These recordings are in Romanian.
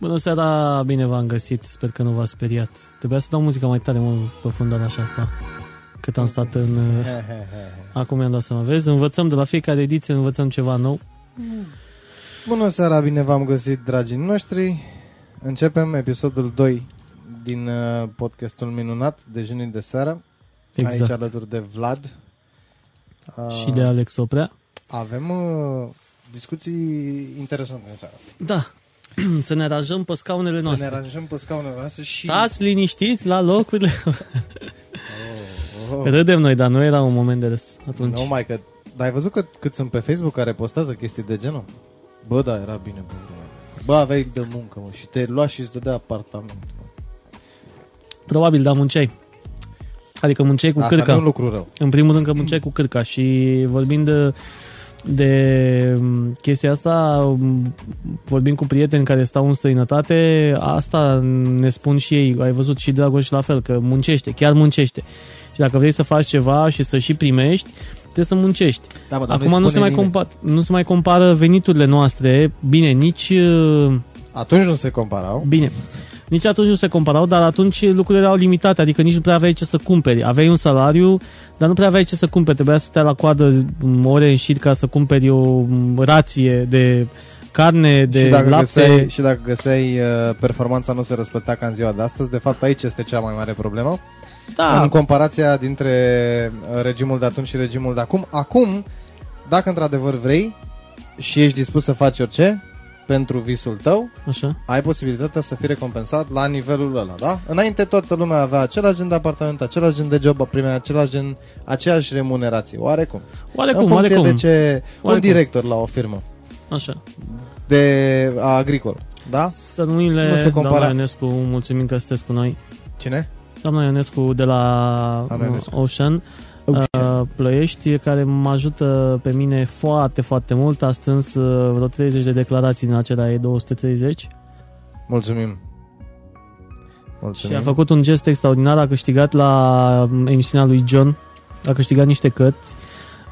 Bună seara, bine v-am găsit, sper că nu v-ați speriat. Trebuia să dau muzica mai tare, mă, pe fundal așa, pa. Cât am stat în... Acum mi-am dat seama, vezi, învățăm de la fiecare ediție, învățăm ceva nou. Bună seara, bine v-am găsit, dragii noștri. Începem episodul 2 din uh, podcastul minunat de juni de seară. Exact. Aici alături de Vlad. Uh, Și de Alex Oprea. Avem uh, discuții interesante în seara asta. Da, să ne aranjăm pe scaunele Să noastre. ne aranjăm pe scaunele noastre și... Stați liniștiți la locurile... Oh, oh. Râdem noi, dar nu era un moment de râs atunci. Nu mai că... Dar ai văzut că, cât sunt pe Facebook care postează chestii de genul? Bă, da, era bine, bă. da. Bă, aveai de muncă, mă, și te lua și îți dădea apartament. Mă. Probabil, dar munceai. Adică munceai cu Asta cârca. nu e un lucru rău. În primul rând că munceai cu cârca și vorbind de, de m, chestia asta, m, vorbind cu prieteni care stau în străinătate, asta ne spun și ei, ai văzut și Dragoș la fel, că muncește, chiar muncește. Și dacă vrei să faci ceva și să și primești, trebuie să muncești. Da, mă, dar Acum nu se, spune mai nimeni. compa- nu se mai compară veniturile noastre, bine, nici... uh, Atunci nu se comparau. Bine. Nici atunci nu se comparau, dar atunci lucrurile erau limitate, adică nici nu prea aveai ce să cumperi. Aveai un salariu, dar nu prea aveai ce să cumperi. Trebuia să stai la coadă m, ore în șir ca să cumperi o m, rație de carne, de și, dacă lapte. găseai, și dacă găseai uh, performanța nu se răsplătea ca în ziua de astăzi, de fapt aici este cea mai mare problemă. Da, În comparația dintre uh, regimul de atunci și regimul de acum. Acum, dacă într-adevăr vrei și ești dispus să faci orice pentru visul tău, așa. ai posibilitatea să fii recompensat la nivelul ăla, da? Înainte toată lumea avea același gen de apartament, același gen de job, primea același gen, aceeași remunerație, oarecum. Oarecum, în funcție oarecum. de ce un Oarecum. director la o firmă Așa. de a agricol, da? Să numile Nu se compara- doamna Ionescu, mulțumim că sunteți cu noi. Cine? Doamna Ionescu de la Doamna uh, Ionescu. Ocean, Ocean. Uh, Ploiești, care mă ajută pe mine foarte, foarte mult. A strâns uh, vreo 30 de declarații în acelea 230 Mulțumim. și Mulțumim. a făcut un gest extraordinar. A câștigat la um, emisiunea lui John, a câștigat niște cărți,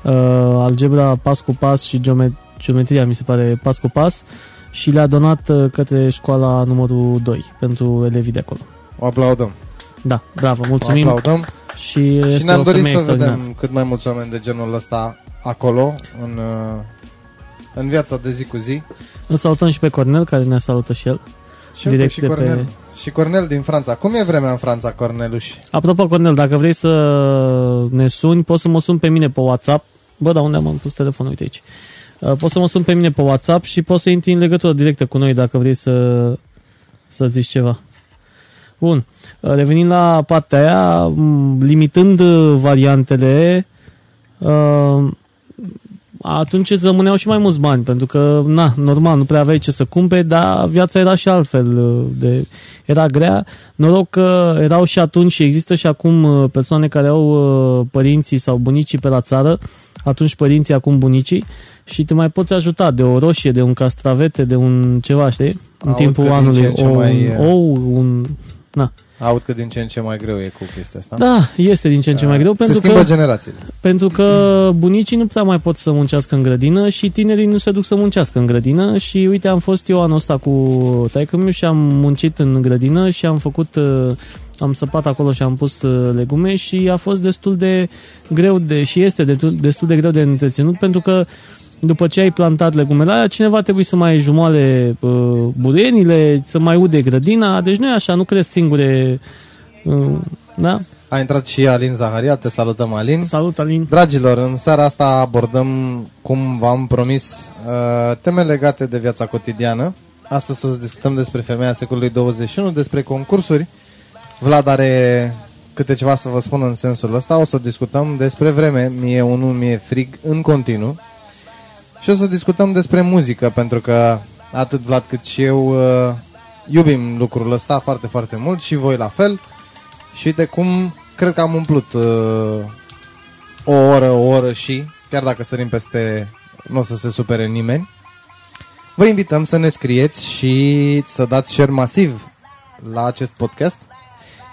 uh, algebra pas cu pas și geomet- geometria, mi se pare, pas cu pas și le-a donat uh, către școala numărul 2 pentru elevii de acolo. O aplaudăm. Da, bravo, O mulțumim aplaudăm. Și este și ne-am o dorit femeie să extraordinară. vedem cât mai mulți oameni de genul ăsta acolo, în, uh, în viața de zi cu zi. Îl salutăm și pe Cornel, care ne salută și el. Și, Direct uite, și, de pe- Cornel, și Cornel din Franța. Cum e vremea în Franța, Corneluș? Apropo, Cornel, dacă vrei să ne suni, poți să mă suni pe mine pe WhatsApp. Bă, dar unde am pus telefonul? Uite aici. Uh, Poți să mă suni pe mine pe WhatsApp și poți să intri în legătură directă cu noi dacă vrei să, să zici ceva. Bun. Uh, Revenind la partea aia, m, limitând uh, variantele, uh, atunci îți rămâneau și mai mulți bani, pentru că, na, normal, nu prea aveai ce să cumperi, dar viața era și altfel, uh, de, era grea. Noroc că erau și atunci și există și acum uh, persoane care au uh, părinții sau bunicii pe la țară, atunci părinții, acum bunicii, și te mai poți ajuta de o roșie, de un castravete, de un ceva, știi? În Aud timpul că din anului. ce în ce o, mai, un uh, ou, un... Na. Aud că din ce în ce mai greu e cu chestia asta. Da, este din ce în ce mai greu, Se pentru schimbă că, generațiile. pentru că bunicii nu prea mai pot să muncească în grădină și tinerii nu se duc să muncească în grădină și uite, am fost eu anul ăsta cu taică și am muncit în grădină și am făcut, uh, am săpat acolo și am pus uh, legume și a fost destul de greu de, și este destul, destul de greu de întreținut pentru că după ce ai plantat legumele alea, cineva trebuie să mai jumoale uh, burenile, să mai ude grădina, deci nu e așa, nu cresc singure, uh, da? A intrat și Alin Zaharia, te salutăm Alin. Salut, Alin! Dragilor, în seara asta abordăm, cum v-am promis, uh, teme legate de viața cotidiană. Astăzi o să discutăm despre femeia secolului 21, despre concursuri. Vlad are câte ceva să vă spun în sensul ăsta. O să discutăm despre vreme, mie unul mi-e frig în continuu. Și o să discutăm despre muzică, pentru că atât Vlad cât și eu uh, iubim lucrul ăsta foarte, foarte mult și voi la fel. Și de cum cred că am umplut uh, o oră, o oră și, chiar dacă sărim peste, nu o să se supere nimeni. Vă invităm să ne scrieți și să dați share masiv la acest podcast,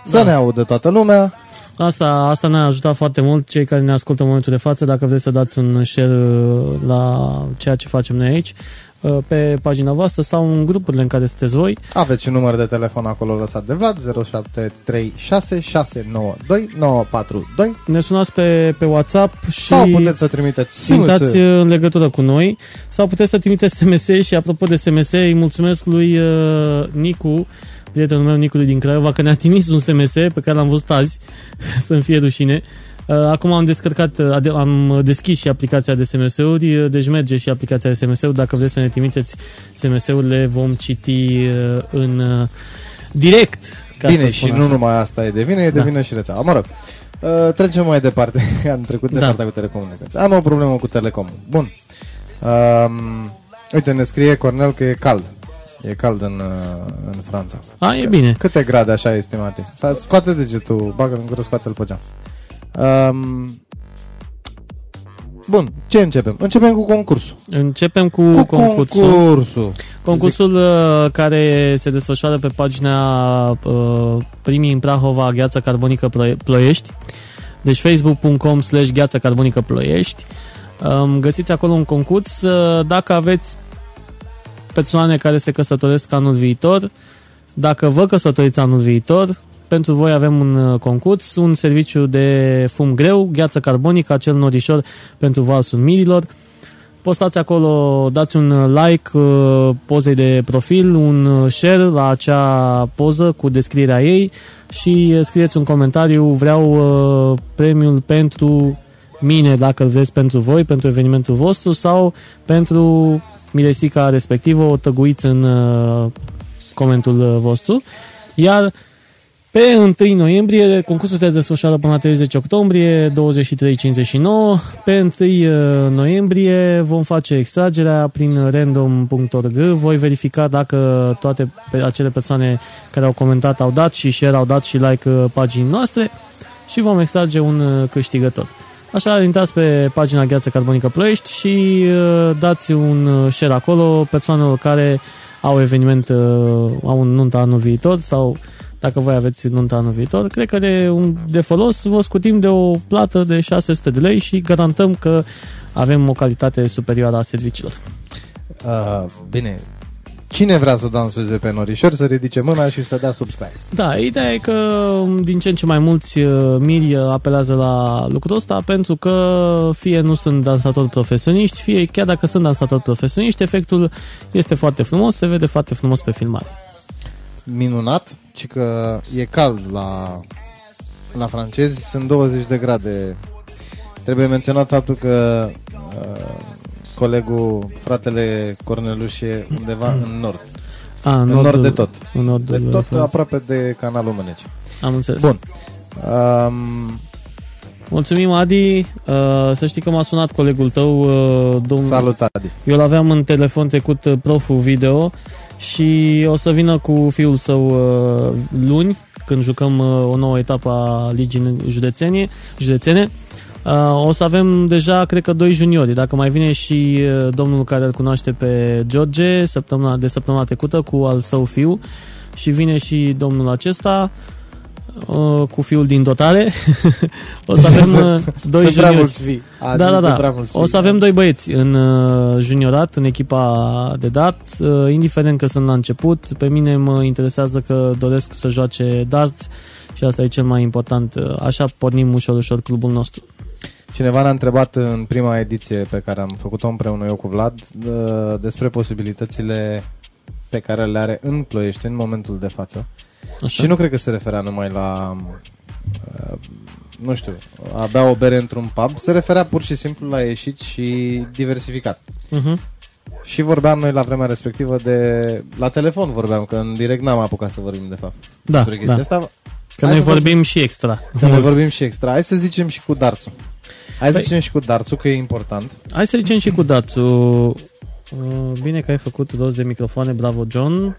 să Da. ne audă toată lumea Asta, asta ne-a ajutat foarte mult cei care ne ascultă în momentul de față. Dacă vreți să dați un share uh, la ceea ce facem noi aici, uh, pe pagina voastră sau în grupurile în care sunteți voi. Aveți și un număr de telefon acolo lăsat de Vlad 0736 692 942 Ne sunați pe, pe WhatsApp și sau puteți să trimiteți intrați SMS. în legătură cu noi sau puteți să trimiteți SMS și apropo de SMS îi mulțumesc lui uh, Nicu prietenul meu Nicului din Craiova că ne-a trimis un SMS pe care l-am văzut azi să-mi fie rușine Uh, Acum am descărcat, uh, ade- am deschis și aplicația de SMS-uri, uh, deci merge și aplicația de SMS-uri. Dacă vreți să ne trimiteți SMS-urile, vom citi uh, în uh, direct. Ca Bine, să și spun nu așa. numai asta e de vină, e de Da. vină și rețeaua. Mă rog, uh, trecem mai departe. Am trecut de Da. partea cu telecomunicații. Am o problemă cu telecom. Bun. Um, uite, ne scrie Cornel că e cald. E cald în, uh, în Franța. A, e bine. Câte grade așa estimate? Sa- Scoate degetul, bagă-l în gură, scoate-l pe geam. Um, bun, ce începem? Începem cu concursul. Începem cu, Cu concursul. concursul. Concursul uh, care se desfășoară pe pagina uh, Primii în Prahova Gheață Carbonică Plo- Ploiești. Deci facebook.com slash Gheață Carbonică Ploiești. Um, găsiți acolo un concurs. Uh, dacă aveți persoane care se căsătoresc anul viitor, dacă vă căsătoriți anul viitor, pentru voi avem un uh, concurs, un serviciu de fum greu, gheață carbonică, acel norișor pentru valsul mirilor. Postați acolo, dați un like uh, pozei de profil, un uh, share la acea poză cu descrierea ei și uh, scrieți un comentariu, vreau uh, premiul pentru mine, dacă îl vreți pentru voi, pentru evenimentul vostru sau pentru miresica respectivă, o tăguiți în uh, comentul uh, vostru. Iar pe 1 noiembrie, concursul se desfășoară până la 30 octombrie, 23.59. Pe 1 uh, noiembrie vom face extragerea prin random.org. Voi verifica dacă toate pe- acele persoane care au comentat au dat și share, au dat și like uh, paginii noastre și vom extrage un uh, câștigător. Așa, intrați pe pagina Gheață Carbonică Ploiești și uh, dați un uh, share acolo persoanelor care au eveniment, uh, au un nuntă anul viitor sau dacă voi aveți nuntă anul viitor, cred că de, un, de folos vă scutim de o plată de 600 de lei și garantăm că avem o calitate superioară a serviciilor. Uh, bine, cine vrea să danseze pe norișor să ridice mâna și să dea subscribe. Da, ideea e că um, din ce în ce mai mulți uh, miri uh, apelează la lucrul ăsta pentru că fie nu sunt dansatori profesioniști, fie chiar dacă sunt dansatori profesioniști, efectul este foarte frumos, se vede foarte frumos pe filmare. Minunat, ci că e cald la, la francezi, sunt 20 de grade. Trebuie menționat faptul că uh, colegul, fratele Corneluș e undeva în nord. A, În nord de tot. În nordul De tot Franței. aproape de canalul Mâneci. Am înțeles. Bun. Um, Mulțumim, Adi. Uh, să știi că m-a sunat colegul tău, uh, domnul... salut, Adi. Eu l-aveam în telefon trecut uh, proful video și o să vină cu fiul său uh, luni, când jucăm uh, o nouă etapă a ligii județene. județene. Uh, o să avem deja, cred că, doi juniori. Dacă mai vine și uh, domnul care îl cunoaște pe George săptămâna, de săptămâna trecută cu al său fiu și vine și domnul acesta uh, cu fiul din dotare. o să avem uh, doi Sunt prea juniori. mulți fii. A Da, zis da, de da. prea mulți O fii. să avem doi băieți în uh, juniorat, în echipa de dat, uh, indiferent că sunt la început. Pe mine mă interesează că doresc să joace darts și asta e cel mai important. Uh, Așa pornim ușor, ușor clubul nostru. Cineva ne-a întrebat în prima ediție pe care am făcut-o împreună eu cu Vlad uh, despre posibilitățile pe care le are în Ploiești în momentul de față. Așa. Și nu cred că se referea numai la uh, nu știu, a bea o bere într-un pub, se referea pur și simplu la ieșit și diversificat. Uh-huh. Și vorbeam noi la vremea respectivă de... La telefon vorbeam, că în direct n-am apucat să vorbim de fapt Da, despre chestia da. asta. Că Hai noi să vorbim și extra. Că noi vorbim și extra. Hai să zicem și cu darțul. Hai să Păi- zicem și cu darțul, că e important. Hai să zicem și cu datul. Uh, Bine că ai făcut rost de microfoane, bravo John.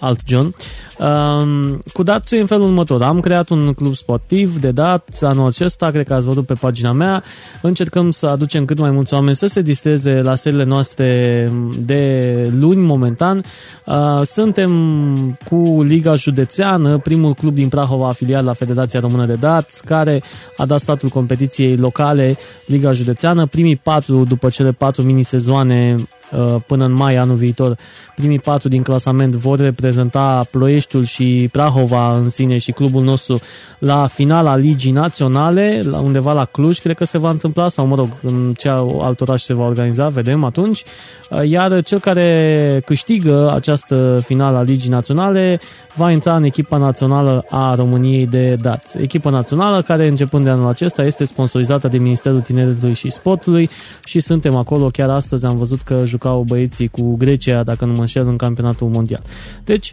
Alt John. Um, cu Datsu e în felul următor. Am creat un club sportiv de dat anul acesta, cred că ați văzut pe pagina mea. Încercăm să aducem cât mai mulți oameni să se distreze la serile noastre de luni momentan. Uh, suntem cu Liga Județeană, primul club din Prahova afiliat la Federația Română de Dat, care a dat statul competiției locale Liga Județeană. Primii patru, după cele patru mini-sezoane Uh, până în mai anul viitor. Primii patru din clasament vor reprezenta Ploieștiul și Prahova în sine și clubul nostru la finala Ligii Naționale, la undeva la Cluj, cred că se va întâmpla, sau mă rog, în ce alt oraș se va organiza, vedem atunci. Uh, iar cel care câștigă această finală a Ligii Naționale va intra în echipa națională a României de dat. Echipa națională care începând de anul acesta este sponsorizată de Ministerul Tineretului și Sportului și suntem acolo. Chiar astăzi am văzut că jucau băieții cu Grecia, dacă nu mă înșel, în campionatul mondial. Deci,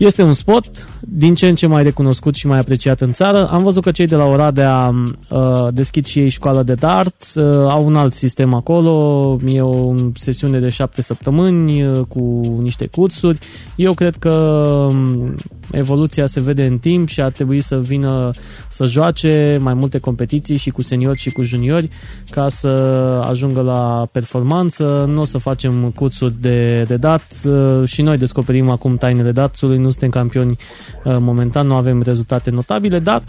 este un sport din ce în ce mai recunoscut și mai apreciat în țară. Am văzut că cei de la Oradea uh, deschid și ei școală de darts, uh, au un alt sistem acolo, e o sesiune de șapte săptămâni uh, cu niște cursuri. Eu cred că um, evoluția se vede în timp și ar trebui să vină să joace mai multe competiții și cu seniori și cu juniori ca să ajungă la performanță. Nu o să facem cursuri de, de dat uh, și noi descoperim acum tainele datsului, nu suntem campioni uh, momentan, nu avem rezultate notabile, dar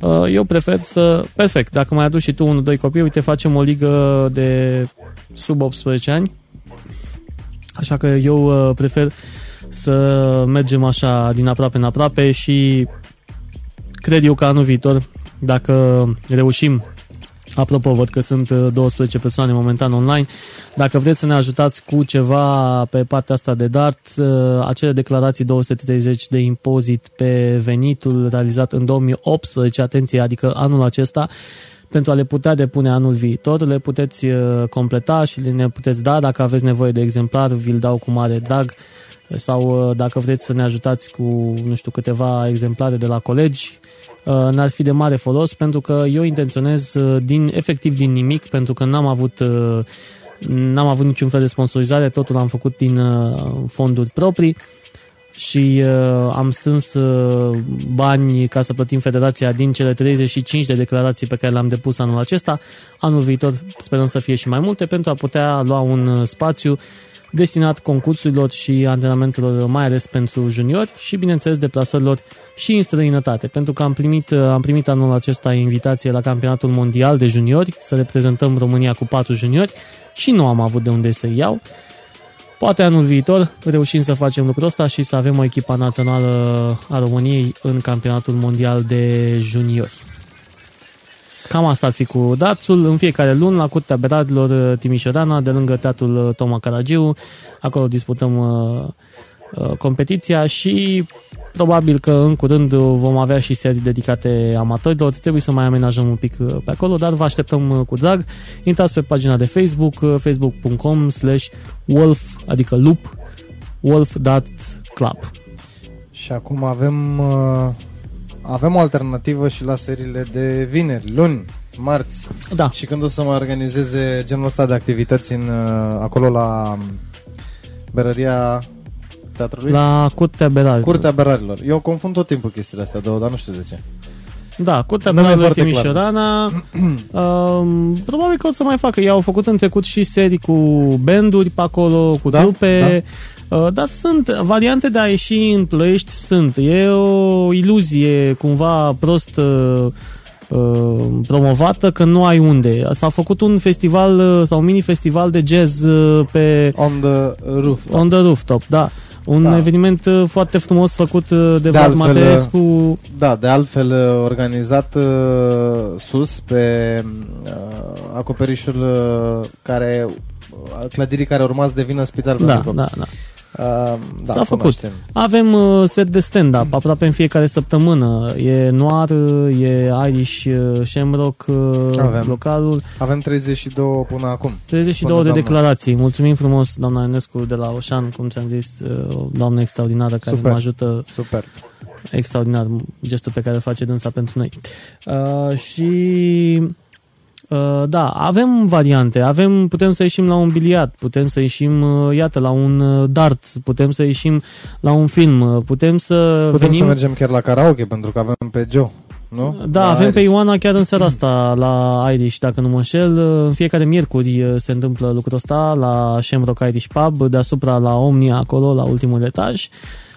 uh, eu prefer să... Perfect, dacă mai aduci și tu unul, doi copii, uite, facem o ligă de sub 18 ani, așa că eu prefer să mergem așa din aproape în aproape și cred eu că anul viitor, dacă reușim Apropo, văd că sunt 12 uh, persoane momentan online. Dacă vreți să ne ajutați cu ceva pe partea asta de DART, uh, acele declarații 230 de impozit pe venitul realizat în 2018, atenție, adică anul acesta, pentru a le putea depune anul viitor, le puteți uh, completa și ne puteți da. Dacă aveți nevoie de exemplar, vi-l dau cu mare drag sau dacă vreți să ne ajutați cu, nu știu, câteva exemplare de la colegi, Uh, n-ar fi de mare folos pentru că eu intenționez uh, din, efectiv din nimic pentru că n-am avut uh, n-am avut niciun fel de sponsorizare, totul am făcut din fonduri proprii și uh, am strâns uh, bani ca să plătim federația din cele 35 de declarații pe care le-am depus anul acesta. Anul viitor sperăm să fie și mai multe pentru a putea lua un spațiu destinat concursurilor și antrenamentelor, mai ales pentru juniori și, bineînțeles, deplasărilor și în străinătate, pentru că am primit, am primit anul acesta invitație la campionatul mondial de juniori, să reprezentăm România cu patru juniori și nu am avut de unde să iau. Poate anul viitor reușim să facem lucrul ăsta și să avem o echipă națională a României în campionatul mondial de juniori. Cam asta ar fi cu Dațul. În fiecare luni, la Curtea Beradilor Timișorana, de lângă teatrul Toma Caragiu. Acolo disputăm uh, uh, competiția și probabil că în curând vom avea și serii dedicate amatorilor. Trebuie să mai amenajăm un pic uh, pe acolo, dar vă așteptăm uh, cu drag. Intrați pe pagina de Facebook, uh, facebook.com slash wolf, adică loop, wolf.club. Și acum avem uh, avem o alternativă și la seriile de vineri, luni, marți. Da. Și când o să mă organizeze genul ăsta de activități în, uh, acolo la um, berăria teatrului? La Curtea Berarilor. Curtea Berarilor. Eu confund tot timpul chestiile astea două, dar nu știu de ce. Da, Curtea Berarilor Timișorana. um, probabil că o să mai facă. Ei au făcut în trecut și serii cu banduri pe acolo, cu da? trupe. Da Uh, dar sunt variante de a ieși în plăiești, sunt. E o iluzie cumva prost uh, uh, promovată că nu ai unde. S-a făcut un festival sau un mini-festival de jazz pe... On the rooftop. On the rooftop, da. Un da. eveniment foarte frumos făcut de, de Vlad Mateescu. Da, de altfel organizat uh, sus pe uh, acoperișul uh, care clădirii care urma să devină spital da, da, da. Uh, da, S-a făcut. Avem uh, set de stand-up aproape în fiecare săptămână. E Noir, e Irish uh, Shamrock uh, Avem. localul. Avem 32 până acum. 32 până de doamnă. declarații. Mulțumim frumos, doamna Enescu de la Oșan, cum ți-am zis, uh, doamnă extraordinară care Super. mă ajută. Super Extraordinar gestul pe care îl face dânsa pentru noi. Uh, și Uh, da, avem variante. Avem, putem să ieșim la un biliard, putem să ieșim, uh, iată, la un uh, darts, putem să ieșim la un film, uh, putem să Putem venim... să mergem chiar la karaoke, pentru că avem pe Joe, nu? Da, La avem pe Irish. Ioana chiar în seara asta la Irish, dacă nu mă înșel. În fiecare miercuri uh, se întâmplă lucrul ăsta la Shamrock Irish Pub, deasupra la Omnia, acolo, la ultimul etaj, uh,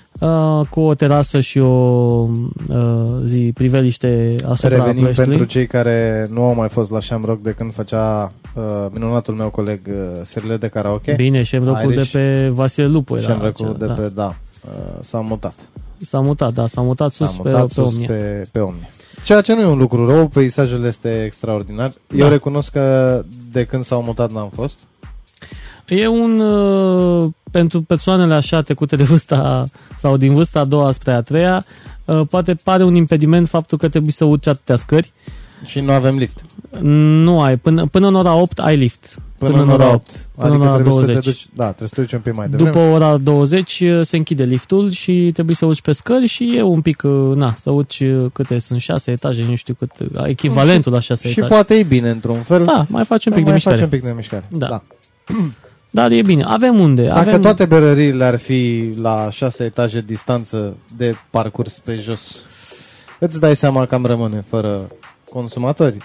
cu o terasă și o uh, zi priveliște asupra Revenim Ploieștiului. pentru cei care nu au mai fost la Shamrock de când făcea uh, minunatul meu coleg uh, serile de karaoke. Bine, Shamrock-ul de Irish. pe Vasile Lupu era Shamrock-ul acela, de da. pe, da, uh, s-a mutat. S-a mutat, da, s-a mutat sus S-a mutat pe, pe sus Omnia. pe, pe Omnia. Ceea ce nu e un lucru rău, peisajul este extraordinar. Eu Da. recunosc că de când s-au mutat n-am fost. E un, uh, pentru persoanele așa trecute de vârsta sau din vârsta a doua spre a treia, uh, poate pare un impediment faptul că trebuie să urci atâtea scări. Și nu avem lift. Nu ai, până, până în ora 8 ai lift. Până, în ora 8. Până adică în ora trebuie 20. să te duci, da, trebuie să te duci un pic mai devreme. După ora 20 uh, se închide liftul și trebuie să urci pe scări și e un pic, uh, na, să urci uh, câte sunt 6 etaje, nu știu cât, uh, echivalentul la 6 și etaje. poate e bine într-un fel. Da, mai faci un pic de mai mișcare. faci un pic de mișcare. Da. da. Dar e bine, avem unde. Dacă avem... toate berăriile ar fi la 6 etaje distanță de parcurs pe jos, îți dai seama că am rămâne fără consumatori.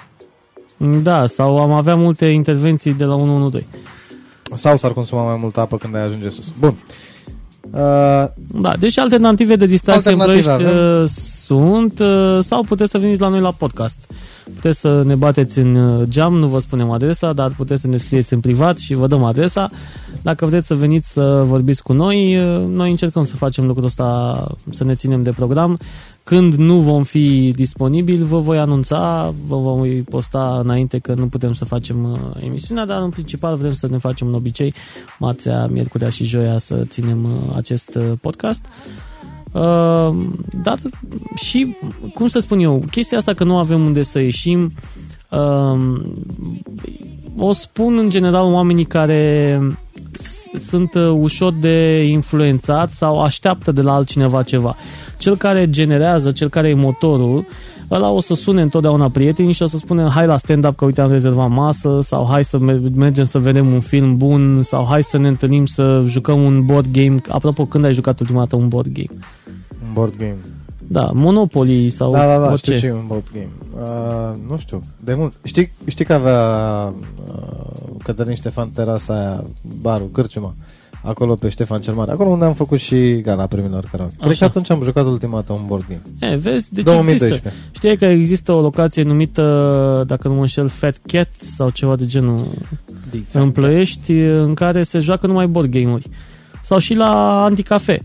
Da, sau am avea multe intervenții de la 112. Sau s-ar consuma mai multă apă când ai ajunge sus. Bun. Uh, Da, deci alternative de distracție în Alternative Ploiești avem. uh, sunt uh, sau puteți să veniți la noi la podcast. Puteți să ne bateți în uh, geam, nu vă spunem adresa, dar puteți să ne scrieți în privat și vă dăm adresa. Dacă vreți să veniți să vorbiți cu noi, uh, noi încercăm să facem lucrul ăsta, să ne ținem de program. Când nu vom fi disponibili, vă voi anunța, vă voi posta înainte că nu putem să facem uh, emisiunea, dar în principal vrem să ne facem un obicei marțea, miercurea și joia să ținem uh, acest uh, podcast. Uh, dar și, cum să spun eu, chestia asta că nu avem unde să ieșim, uh, o spun în general oamenii care s- sunt uh, ușor de influențat sau așteaptă de la altcineva ceva. Cel care generează, cel care e motorul, ăla o să sune întotdeauna prietenii și o să spună hai la stand-up că uite am rezervat masă sau hai să me- mergem să vedem un film bun sau hai să ne întâlnim să jucăm un board game. Apropo, când ai jucat ultima dată un board game? un board game. Da, Monopoly sau Da, da, da, orice. știu ce e un board game. Uh, nu știu, de mult. Știi, știi că avea uh, Cătălin Ștefan terasa aia, barul, cârciuma, acolo pe Ștefan cel Mare, acolo unde am făcut și gala primilor care Cred că Așa. atunci am jucat ultima dată un board game. E, vezi, deci 2012. există. Știi că există o locație numită, dacă nu mă înșel, Fat Cat sau ceva de genul în Ploiești, în care se joacă numai board game-uri. Sau și la Anticafe.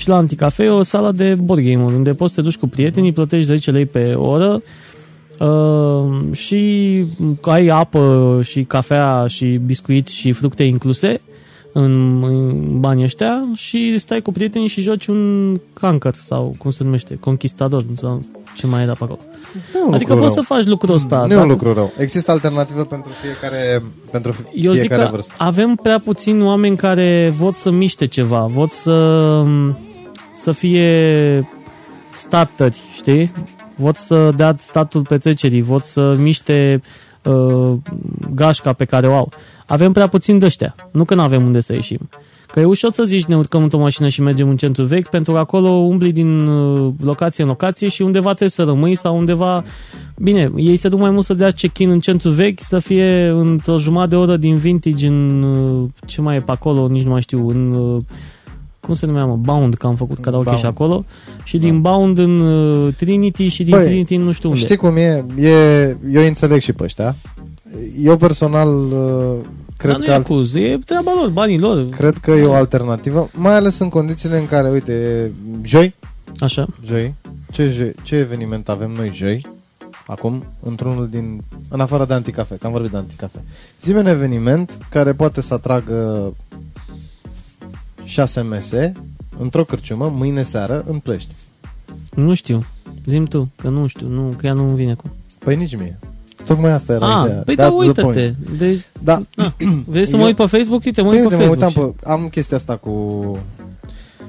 Și la Anticafe e o sală de board game-uri, unde poți să te duci cu prietenii, plătești 10 lei pe oră uh, și ai apă și cafea și biscuiți și fructe incluse în, în banii ăștia și stai cu prietenii și joci un cancer sau cum se numește, conquistador sau ce mai era pe acolo. Nu e un Adică lucru poți rău. să faci lucrul ăsta. Nu e un dacă- lucru rău. Există alternativă pentru fiecare, pentru Eu zic fiecare că vârstă. avem prea puțini oameni care vor să miște ceva, vor să, să fie statări, știi? Vor să dea statul petrecerii, vor să miște uh, gașca pe care o au. Avem prea puțin de ăștia, nu că nu avem unde să ieșim. Că e ușor să zici ne urcăm într-o mașină și mergem în centru vechi, pentru că acolo umbli din uh, locație în locație și undeva trebuie să rămâi sau undeva... Bine, ei se duc mai mult să dea check-in în centru vechi, să fie într-o jumătate de oră din vintage în... uh, Ce mai e pe acolo, nici nu mai știu, în... uh, Cum se numea, mă? Bound, că am făcut karaoke Bound. și acolo. Și din Bound în uh, Trinity și din Băi, Trinity în nu știu unde. Știi cum e? e? Eu înțeleg și pe ăștia. Eu personal uh, cred Dar nu că e alt- acuz, e treaba lor, banii lor. Cred că e o alternativă, mai ales în condițiile în care, uite, joi, Așa. joi, ce, joi, ce eveniment avem noi joi, acum, într-unul din, în afară de anticafe, că am vorbit de anticafe. Zi un eveniment care poate să atragă șase mese într-o cârciumă, mâine seară, în Plești. Nu știu. Zim tu, că nu știu, nu, că ea nu-mi vine acum. Păi nici mie. Tocmai asta era Ah, ideea. păi That's da, the uită-te. point. Deci, Da, ah, vrei să mă Eu- uit pe Facebook? Uite, mă uit Păi, pe uite, mă Facebook. uitam pe, am chestia asta cu...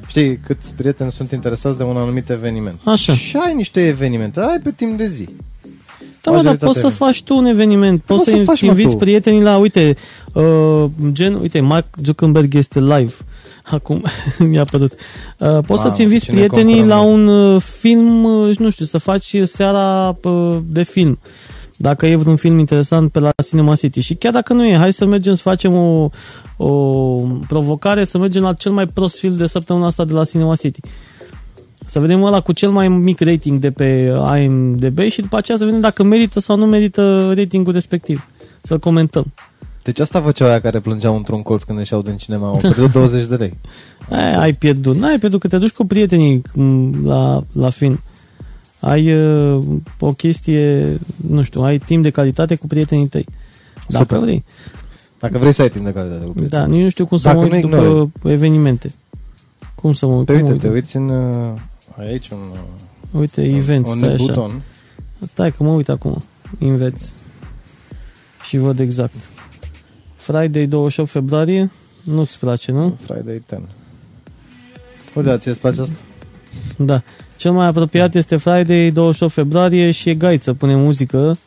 Știi, câți prieteni sunt interesați de un anumit eveniment. Așa. Și ai niște evenimente, ai pe timp de zi. Da, mă, dar Majoritatea poți să vin. faci tu un eveniment, poți Poți să, să faci, mă, inviți tu. prietenii la, uite, uh, gen, uite, Mark Zuckerberg este live. Acum mi-a părut. Uh, poți Mamă, să-ți inviți ce ne prietenii comprăm la noi. un uh, film, uh, nu știu, să faci seara uh, de film. Dacă e vreun film interesant pe la Cinema City. Și chiar dacă nu e, hai să mergem să facem o, o provocare, să mergem la cel mai prost film de săptămâna asta de la Cinema City. Să vedem ăla cu cel mai mic rating de pe IMDB și după aceea să vedem dacă merită sau nu merită ratingul respectiv. Să-l comentăm. Deci asta făceau aia care plângeau într-un colț când ieșeau din cinema. Au pierdut 20 de lei. Ai, ai pierdut. N-ai pierdut că te duci cu prietenii m, la, la film. Ai uh, o chestie, nu știu, ai timp de calitate cu prietenii tăi. Dacă Super. vrei. Dacă vrei să ai timp de calitate cu prietenii. Da, nici nu știu cum să Dacă mă nu uit după ignori. evenimente. Cum să mă uit? Te cum mă uite, uit? te uiți în... uh, Aici un, uh, Uite, event, un stai așa. buton. Stai că mă uit acum. Înveți. Și văd exact. Friday 28 februarie. Nu-ți place, nu? Friday 10. Uite, ți-e place asta? Da. Cel mai apropiat este Friday 28 februarie și e Gaiță. Pune muzică.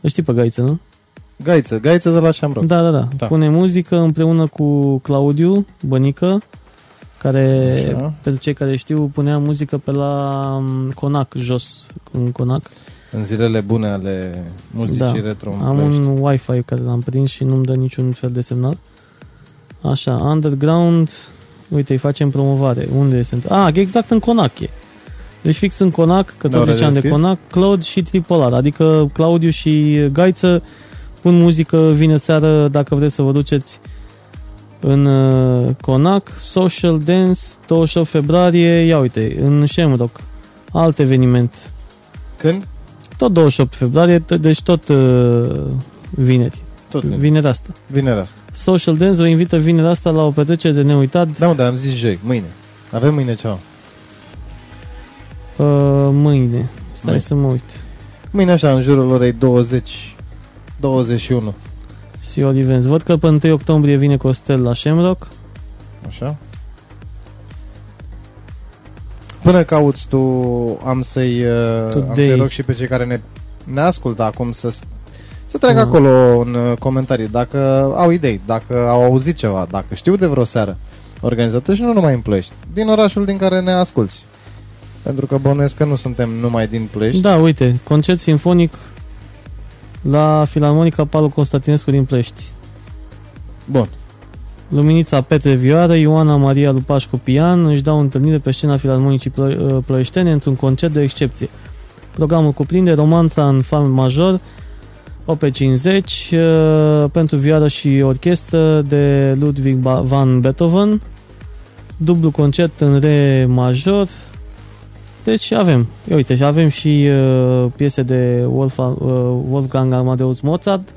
Îl știi pe Gaiță, nu? Gaiță, gaiță de la Shamrock. Da, da, da, Da. Pune muzică împreună cu Claudiu Bănică, care, Așa. pentru cei care știu, punea muzică pe la um, Conac, jos, în Conac. În zilele bune ale muzicii Da. retro. în Am Ploiești. un Wi-Fi care l-am prins și nu-mi dă niciun fel de semnal. Așa, Underground, uite, îi facem promovare. Unde sunt? Ah, exact în Conac e. Deci fix în Conac, că Da, tot ore ziceam de deschis? Conac, Cloud și Tripolar, adică Claudiu și Gaiță pun muzică vină seară dacă vreți să vă duceți în uh, Conac, Social Dance, 28 februarie, ia uite, în Shamrock, alt eveniment. Când? Tot 28 februarie, t- deci tot uh, vineri. Tot vine. Vinerea asta. Vinerea asta. Social Dance vă invită vinerea asta la o petrecere de neuitat Da, mă, dar am zis joi, mâine. Avem mâine ceva. uh, mâine. Stai Mâine. să mă uit. Mâine așa, în jurul orei 20, 21. Siol Events. Văd că pe 1 octombrie vine Costel la Shamrock. Așa. Până cauți tu, am să-i, uh, am Today. să-i rog și pe cei care ne, ne ascultă acum să, să treacă Mhm. acolo în uh, comentarii, dacă au idei, dacă au auzit ceva, dacă știu de vreo seară organizată și nu numai în Ploiești, din orașul din care ne asculti. Pentru că bănuiesc că nu suntem numai din Ploiești. Da, uite, concert sinfonic la Filarmonica Palu Constantinescu din Plești. Bun. Luminița Petre Vioară, Ioana Maria Lupașcu Pian își dau întâlnire pe scena Filarmonicii Plo- uh, Ploieștene într-un concert de excepție. Programul cuprinde romanța în fa major, OP50, uh, pentru vioară și orchestră de Ludwig Ba- van Beethoven, dublu concert în re major. Deci avem, ia uite, și avem și uh, piese de Wolfgang, uh, Wolfgang Amadeus Mozart,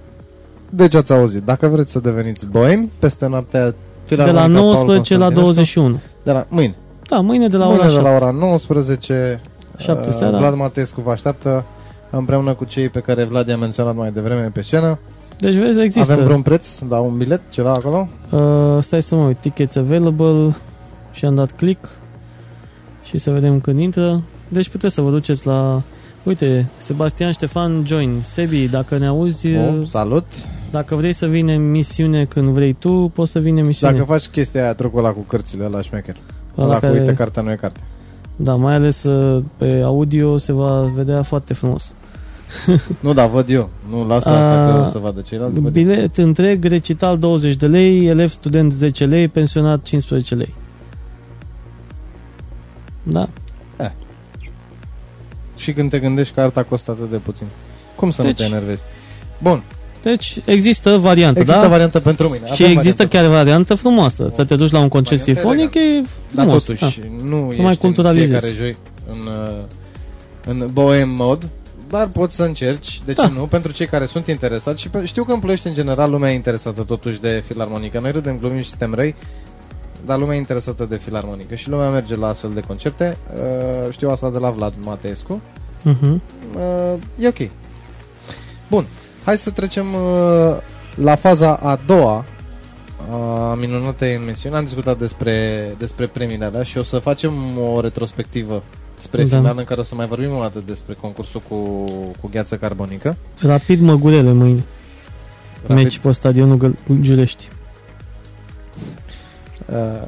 Deci ați auzit, dacă vreți să deveniți boemi, peste noaptea de Filarmonica la Paul 19 la Constantinescu, 21. De la, mâine. Da, mâine de la mâine ora de 7. la ora 19 Șapte uh, seara. Vlad Matescu vă așteaptă împreună cu cei pe care Vlad i-a menționat mai devreme pe scenă. Deci vezi, există. Avem vreun preț la un bilet, ceva acolo? Uh, stai să mă uit. Tickets available și am dat click și să vedem când intră. Deci puteți să vă duceți la... Uite, Sebastian Ștefan Join. Sebi, dacă ne auzi, Oh, salut! dacă vrei să vine în misiune când vrei tu, poți să vine în misiune. Dacă faci chestia aia, trucul ăla cu cărțile la șmecher. Ăla Ăla care- cu uite, cartea nu e carte. Da, mai ales uh, pe audio se va vedea foarte frumos. Nu, da, văd eu. Nu, lasă asta A, că o să vadă ceilalți. văd eu. Bilet întreg, recital 20 de lei, elev student 10 lei, pensionat 15 lei. Da? Și când te gândești că arta costă atât de puțin. Cum să Deci- nu te enervezi? Bun, Deci există variantă, există da? variantă pentru mine. Și Avem există variantă. chiar variantă frumoasă. Să te duci la un concert Varianta sinfonic e Dar frumos. totuși, da. nu mai ești în culturalizezi. fiecare joi în, uh, în bohem mod, dar poți să încerci, de ce Da. nu, pentru cei care sunt interesați și pe, știu că în Ploiești, în general, lumea e interesată totuși de filarmonică. Noi râdem, glumim și suntem răi, dar lumea e interesată de filarmonică și lumea merge la astfel de concerte. Uh, știu asta de la Vlad Mateescu. Mhm. Uh, e ok. Bun, hai să trecem uh, la faza a doua a minunatei emisiuni. Am discutat despre, despre premiile alea și o să facem o retrospectivă spre Da. final în care o să mai vorbim o dată despre concursul cu, cu gheață carbonică. Rapid Măgurele mâine. Rapid, Meci pe stadionul Găl- Giulești. Uh,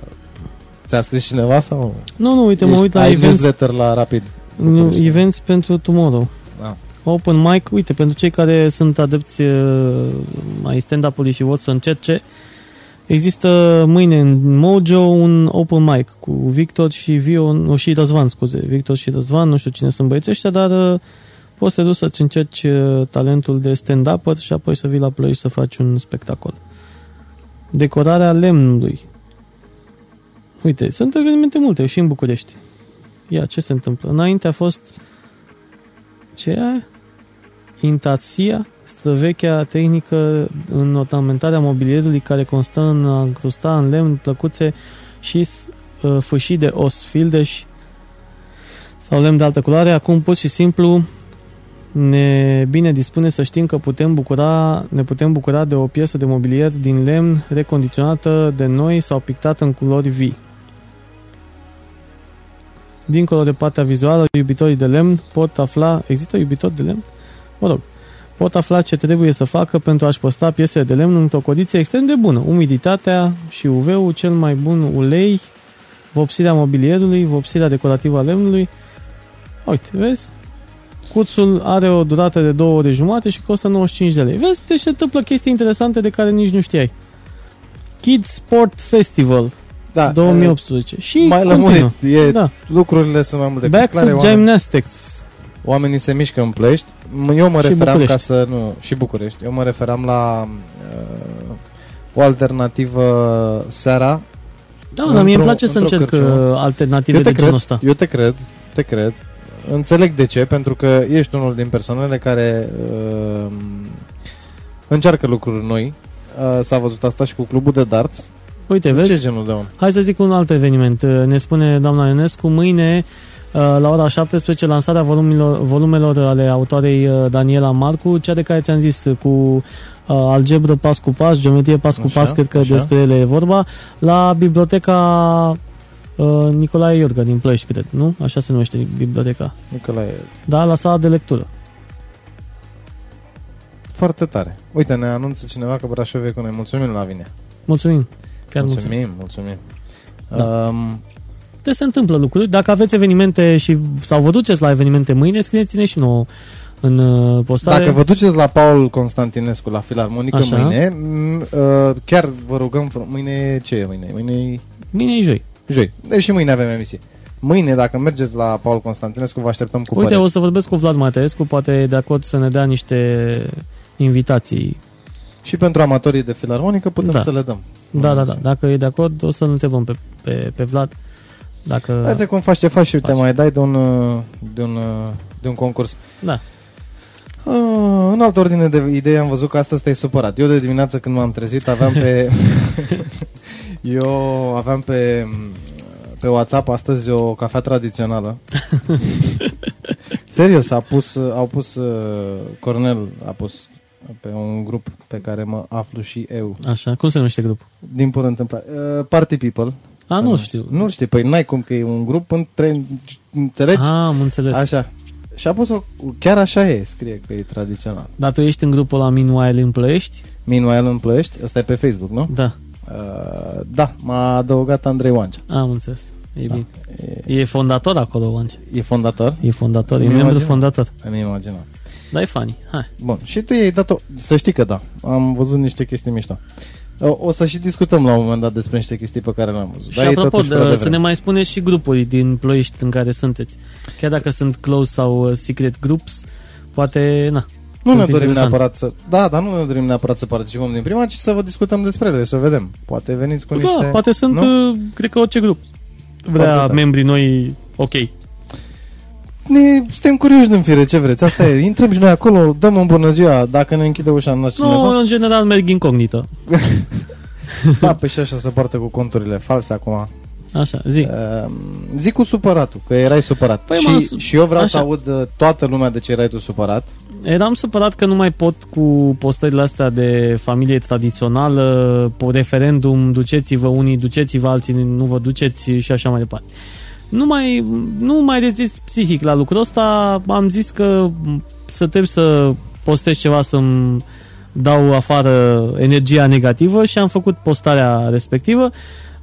ți-a scris cineva sau? Nu, nu, uite, mă Ești- uit la ai events, newsletter la Rapid. nu, București. events pentru tomorrow. Da. Open mic, uite, pentru cei care sunt adepți uh, mai stand-up-ului și vor să încerce, există mâine în Mojo un open mic cu Victor și Vio, nu, și Răzvan, scuze, Victor și Răzvan, nu știu cine sunt băieții ăștia, dar uh, poți să te duci să-ți încerci uh, talentul de stand-up și apoi să vii la plăi și să faci un spectacol. Decorarea lemnului. Uite, sunt evenimente multe și în București. Ia, ce se întâmplă? Înainte a fost ce e aia? Intația, străvechea tehnică în ornamentarea mobilierului care constă în a încrusta în lemn plăcuțe și uh, fâșii de os, fildeș sau lemn de altă culoare. Acum pur și simplu ne bine dispune să știm că putem bucura, ne putem bucura de o piesă de mobilier din lemn recondiționată de noi sau pictată în culori vii. Dincolo de partea vizuală, iubitorii de lemn pot afla... Există iubitori de lemn? Mă rog. Pot afla ce trebuie să facă pentru a-și posta piesele de lemn într-o condiție extrem de bună. Umiditatea și UV-ul, cel mai bun ulei, vopsirea mobilierului, vopsirea decorativă a lemnului. Uite, vezi? Cursul are o durată de 2 ore jumate și costă 95 de lei. Vezi? Deci se întâmplă chestii interesante de care nici nu știai. Kids Sport Festival Da, 2018. Și mai continuă. lămurit, e, Da. lucrurile sunt mai multe. Back clare, to oameni- gymnastics. Oamenii se mișcă în plăști. M- Eu mă Și referam București. ca să... Nu, și București. Eu mă referam la uh, o alternativă seara. Da, dar mie îmi Într-o- place să într-o încerc cărciumă. uh, alternative Eu te de genul cred, ăsta. eu te cred, te cred. Înțeleg de ce, pentru că ești unul din persoanele care uh, încearcă lucruri noi. Uh, s-a văzut asta și cu clubul de darts. Uite, Ce vezi? genul de om? Hai să zic un alt eveniment. Uh, Ne spune doamna Ionescu, mâine uh, la ora 17 lansarea volumelor, volumelor ale autoarei uh, Daniela Marcu, cea de care ți-am zis uh, cu uh, algebră pas cu pas, geometrie pas cu Așa, pas, cred că așa. despre ele e vorba, la biblioteca uh, Nicolae Iorga din Plăiești, cred, nu? Așa se numește biblioteca. Nicolae, Da, la sala de lectură. foarte tare. Uite, ne anunță cineva că Brașov e cu noi. Mulțumim la vine. Mulțumim. Chiar mulțumim. mulțumim, mulțumim. Da. Um, Deci se întâmplă lucruri. Dacă aveți evenimente și sau vă duceți la evenimente mâine, scrieți-ne și nouă în uh, postare. Dacă vă duceți la Paul Constantinescu la Filarmonică Așa. mâine, m, uh, chiar vă rugăm, fr- mâine ce e mâine? Mâine e Mâine e joi. joi. Deci și mâine avem emisie. Mâine, dacă mergeți la Paul Constantinescu, vă așteptăm cu Uite, păreri. o să vorbesc cu Vlad Mateescu, poate e de acord să ne dea niște invitații. Și pentru amatorii de filarmonică putem Da. să le dăm. Da, da, da. Dacă e de acord, o să-l întrebăm pe, pe, pe Vlad. Dacă... Uite cum faci ce faci și te Faci. mai dai de un, uh, de un, uh, de un concurs. Da. Uh, în altă ordine de idei am văzut că astăzi te-ai supărat. Eu de dimineață când m-am trezit aveam pe... eu aveam pe, pe WhatsApp astăzi o cafea tradițională. Serios, a pus, au pus uh, Cornel a pus pe un grup pe care mă aflu și eu. Așa, cum se numește grupul? Din pur întâmplare. Uh, Party People. A, Se nu numește. știu. Nu știi, păi n-ai cum că e un grup între... Înțelegi? Ah, am înțeles. Așa. Și a pus-o, chiar așa e, scrie că e tradițional. Dar tu ești în grupul la Meanwhile în Plăiești? Meanwhile în Plăiești, ăsta e pe Facebook, nu? Da, Uh, da, m-a adăugat Andrei Oancea. am înțeles. E Da. bine. E fondator acolo, Vanci. E fondator? E fondator, e Îmi membru imaginam. fondator. Îmi imaginam. Dar e funny. Hai. Bun, și tu i-ai dat-o, să știi că da, am văzut niște chestii mișto. O, o să și discutăm la un moment dat despre niște chestii pe care le-am văzut. Și Dar e apropo, totuși prea de, să devreme. ne mai spuneți și grupuri din Ploiești în care sunteți. Chiar dacă sunt close sau uh, secret groups, poate, na. Nu sunt ne dorim interesant. neapărat să... Da, dar nu ne dorim neapărat să participăm din prima, ci să vă discutăm despre ele, să vedem. Poate veniți cu niște... Da, poate sunt, nu? uh, cred că orice grup vrea Foarte tare. membrii noi ok. Ne, suntem curioși din fire, ce vreți, asta e. Intrăm și noi acolo, dăm în bună ziua, dacă ne închide ușa în nas Nu, cineva. în general merg incognită. Da, pe și așa se poartă cu conturile false acum. Așa, zi. Uh, zic cu supăratul, că erai supărat. Păi m-am și, su- și eu vreau așa. să aud uh, toată lumea de ce erai tu supărat. Eram supărat că nu mai pot cu postările astea de familie tradițională, pe referendum, duceți-vă unii, duceți-vă alții, nu vă duceți și așa mai departe. Nu mai, nu mai rezist psihic la lucrul ăsta. Am zis că să trebuie să postez ceva să-mi dau afară energia negativă și am făcut postarea respectivă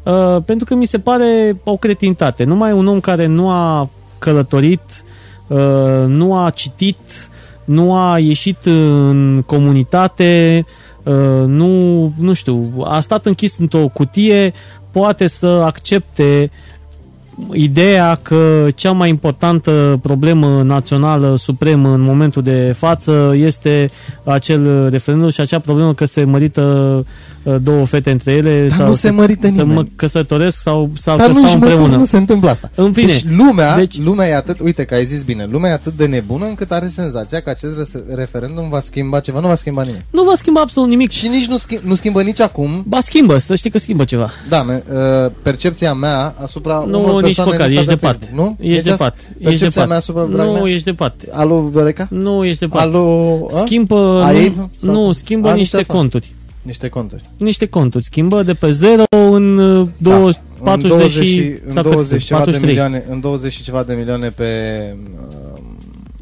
uh, pentru că mi se pare o cretinitate. Numai un om care nu a călătorit, uh, nu a citit, nu a ieșit în comunitate, uh, nu, nu știu, a stat închis într-o cutie, poate să accepte ideea că cea mai importantă problemă națională supremă în momentul de față este acel referendum și acea problemă că se mărită uh, două fete între ele Dar sau nu se mărită să nimeni. mă căsătoresc sau, sau Dar să nu, stau nici măcar împreună. nu se întâmplă asta. În fine, Deci lumea, deci- deci... lumea e atât, uite că ai zis bine, lumea e atât de nebună încât are senzația că acest res- referendum va schimba ceva, nu va schimba nimic. Nu va schimba absolut nimic. Și nici nu, schimb, nu schimbă nici acum, Ba schimbă, să știi că schimbă ceva. da, me, uh, percepția mea asupra Nu, unor nici persoane păcat, listate ești pe de pat. Facebook, nu? Ești de asta? pat. Ești de Percepția pat. mea asupra Dragnea? Nu, ești de pat. Alu Viorica? Nu, ești de pat. Alu... a? Schimbă, Ai? nu, Sau- nu, schimbă A, niște asta? conturi. Niște conturi. Niște conturi. Schimbă de pe 0 în uh, 20, Da, 40 în 20, și... în sau cât 20 sunt? ceva de 43. milioane, în 20 și ceva de milioane pe uh,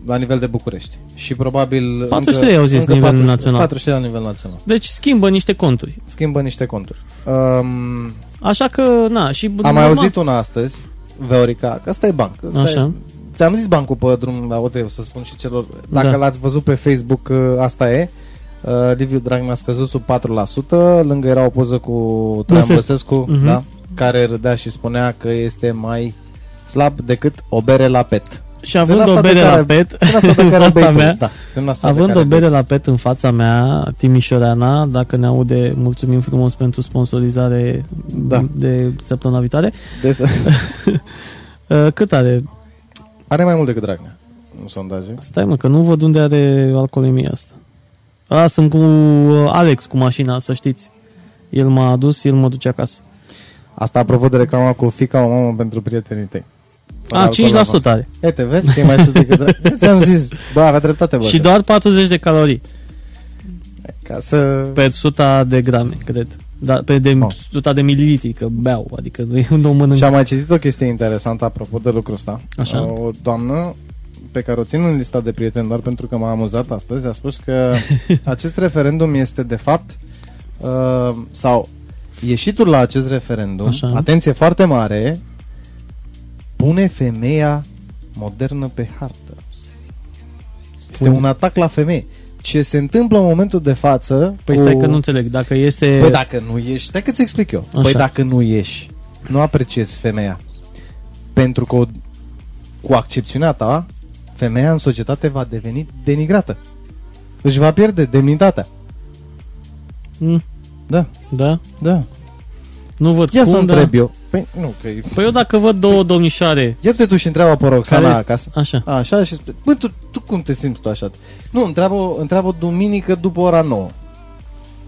la nivel de București. Și probabil 43 încă, au zis încă nivel 40 național. 43 la nivel național. Deci schimbă niște conturi. Schimbă niște conturi. Um, Așa că, na, și... am normal- mai auzit una astăzi, Veorica, că ăsta e banc. Ăsta Așa. E, ți-am zis bancul pe drum la OTU, să spun și celor. Dacă Da. l-ați văzut pe Facebook, uh, asta e. Uh, Liviu Dragnea a scăzut sub 4%, lângă era o poză cu Traian Băsescu. Băsescu, Mhm. da, care râdea și spunea că este mai slab decât o bere la pet. Și având Din asta o de bere care- la pet Din asta de în care fața bei tu. mea, Da, din asta de având care o bere bei. la pet în fața mea, Timișoreana, dacă ne aude, mulțumim frumos pentru sponsorizare Da. de săptămâna viitoare. Des- Uh, Cât are? Are mai mult decât Dragnea în sondaje. Stai mă, că nu văd unde are alcoolemia asta. A, sunt cu uh, Alex cu mașina, să știți. El m-a adus, el mă duce acasă. Asta apropo de reclama cu fica o mamă pentru prietenii tăi. Fără A, alcool la 5% are. E, te vezi că e mai sus decât Dragnea. Ți-am zis, bă, avea dreptate, bă. Și doar 40 de calorii Ca să... pe 100 de grame, cred. Da, pe de Oh. 100 de mililitri, că beau, adică nu e un om mănânc. Și am mai citit o chestie interesantă apropo de lucrul ăsta. Așa. O doamnă pe care o țin în lista de prieteni doar pentru că m-a amuzat astăzi a spus că acest referendum este de fapt uh, sau ieșitul la acest referendum, Așa. atenție foarte mare, pune femeia modernă pe hartă. Este Pune- un atac la femeie. Ce se întâmplă în momentul de față Păi cu- stai că nu înțeleg, dacă iese... Păi dacă nu ieși, stai că-ți explic eu. Așa. Păi dacă nu ieși, nu apreciezi femeia. Pentru că o, cu accepțiunea ta, femeia în societate va deveni denigrată. Își va pierde demnitatea. Mm, Da, da? da. Nu văd Ia cum, să da. întreb eu. Păi nu, că e... Păi eu dacă văd două domnișoare Ia te tu și întreabă pe Roxana care... acasă. Așa. Așa și spune, bă, tu, tu cum te simți tu așa? Nu, întreabă, întreabă duminică după ora 9.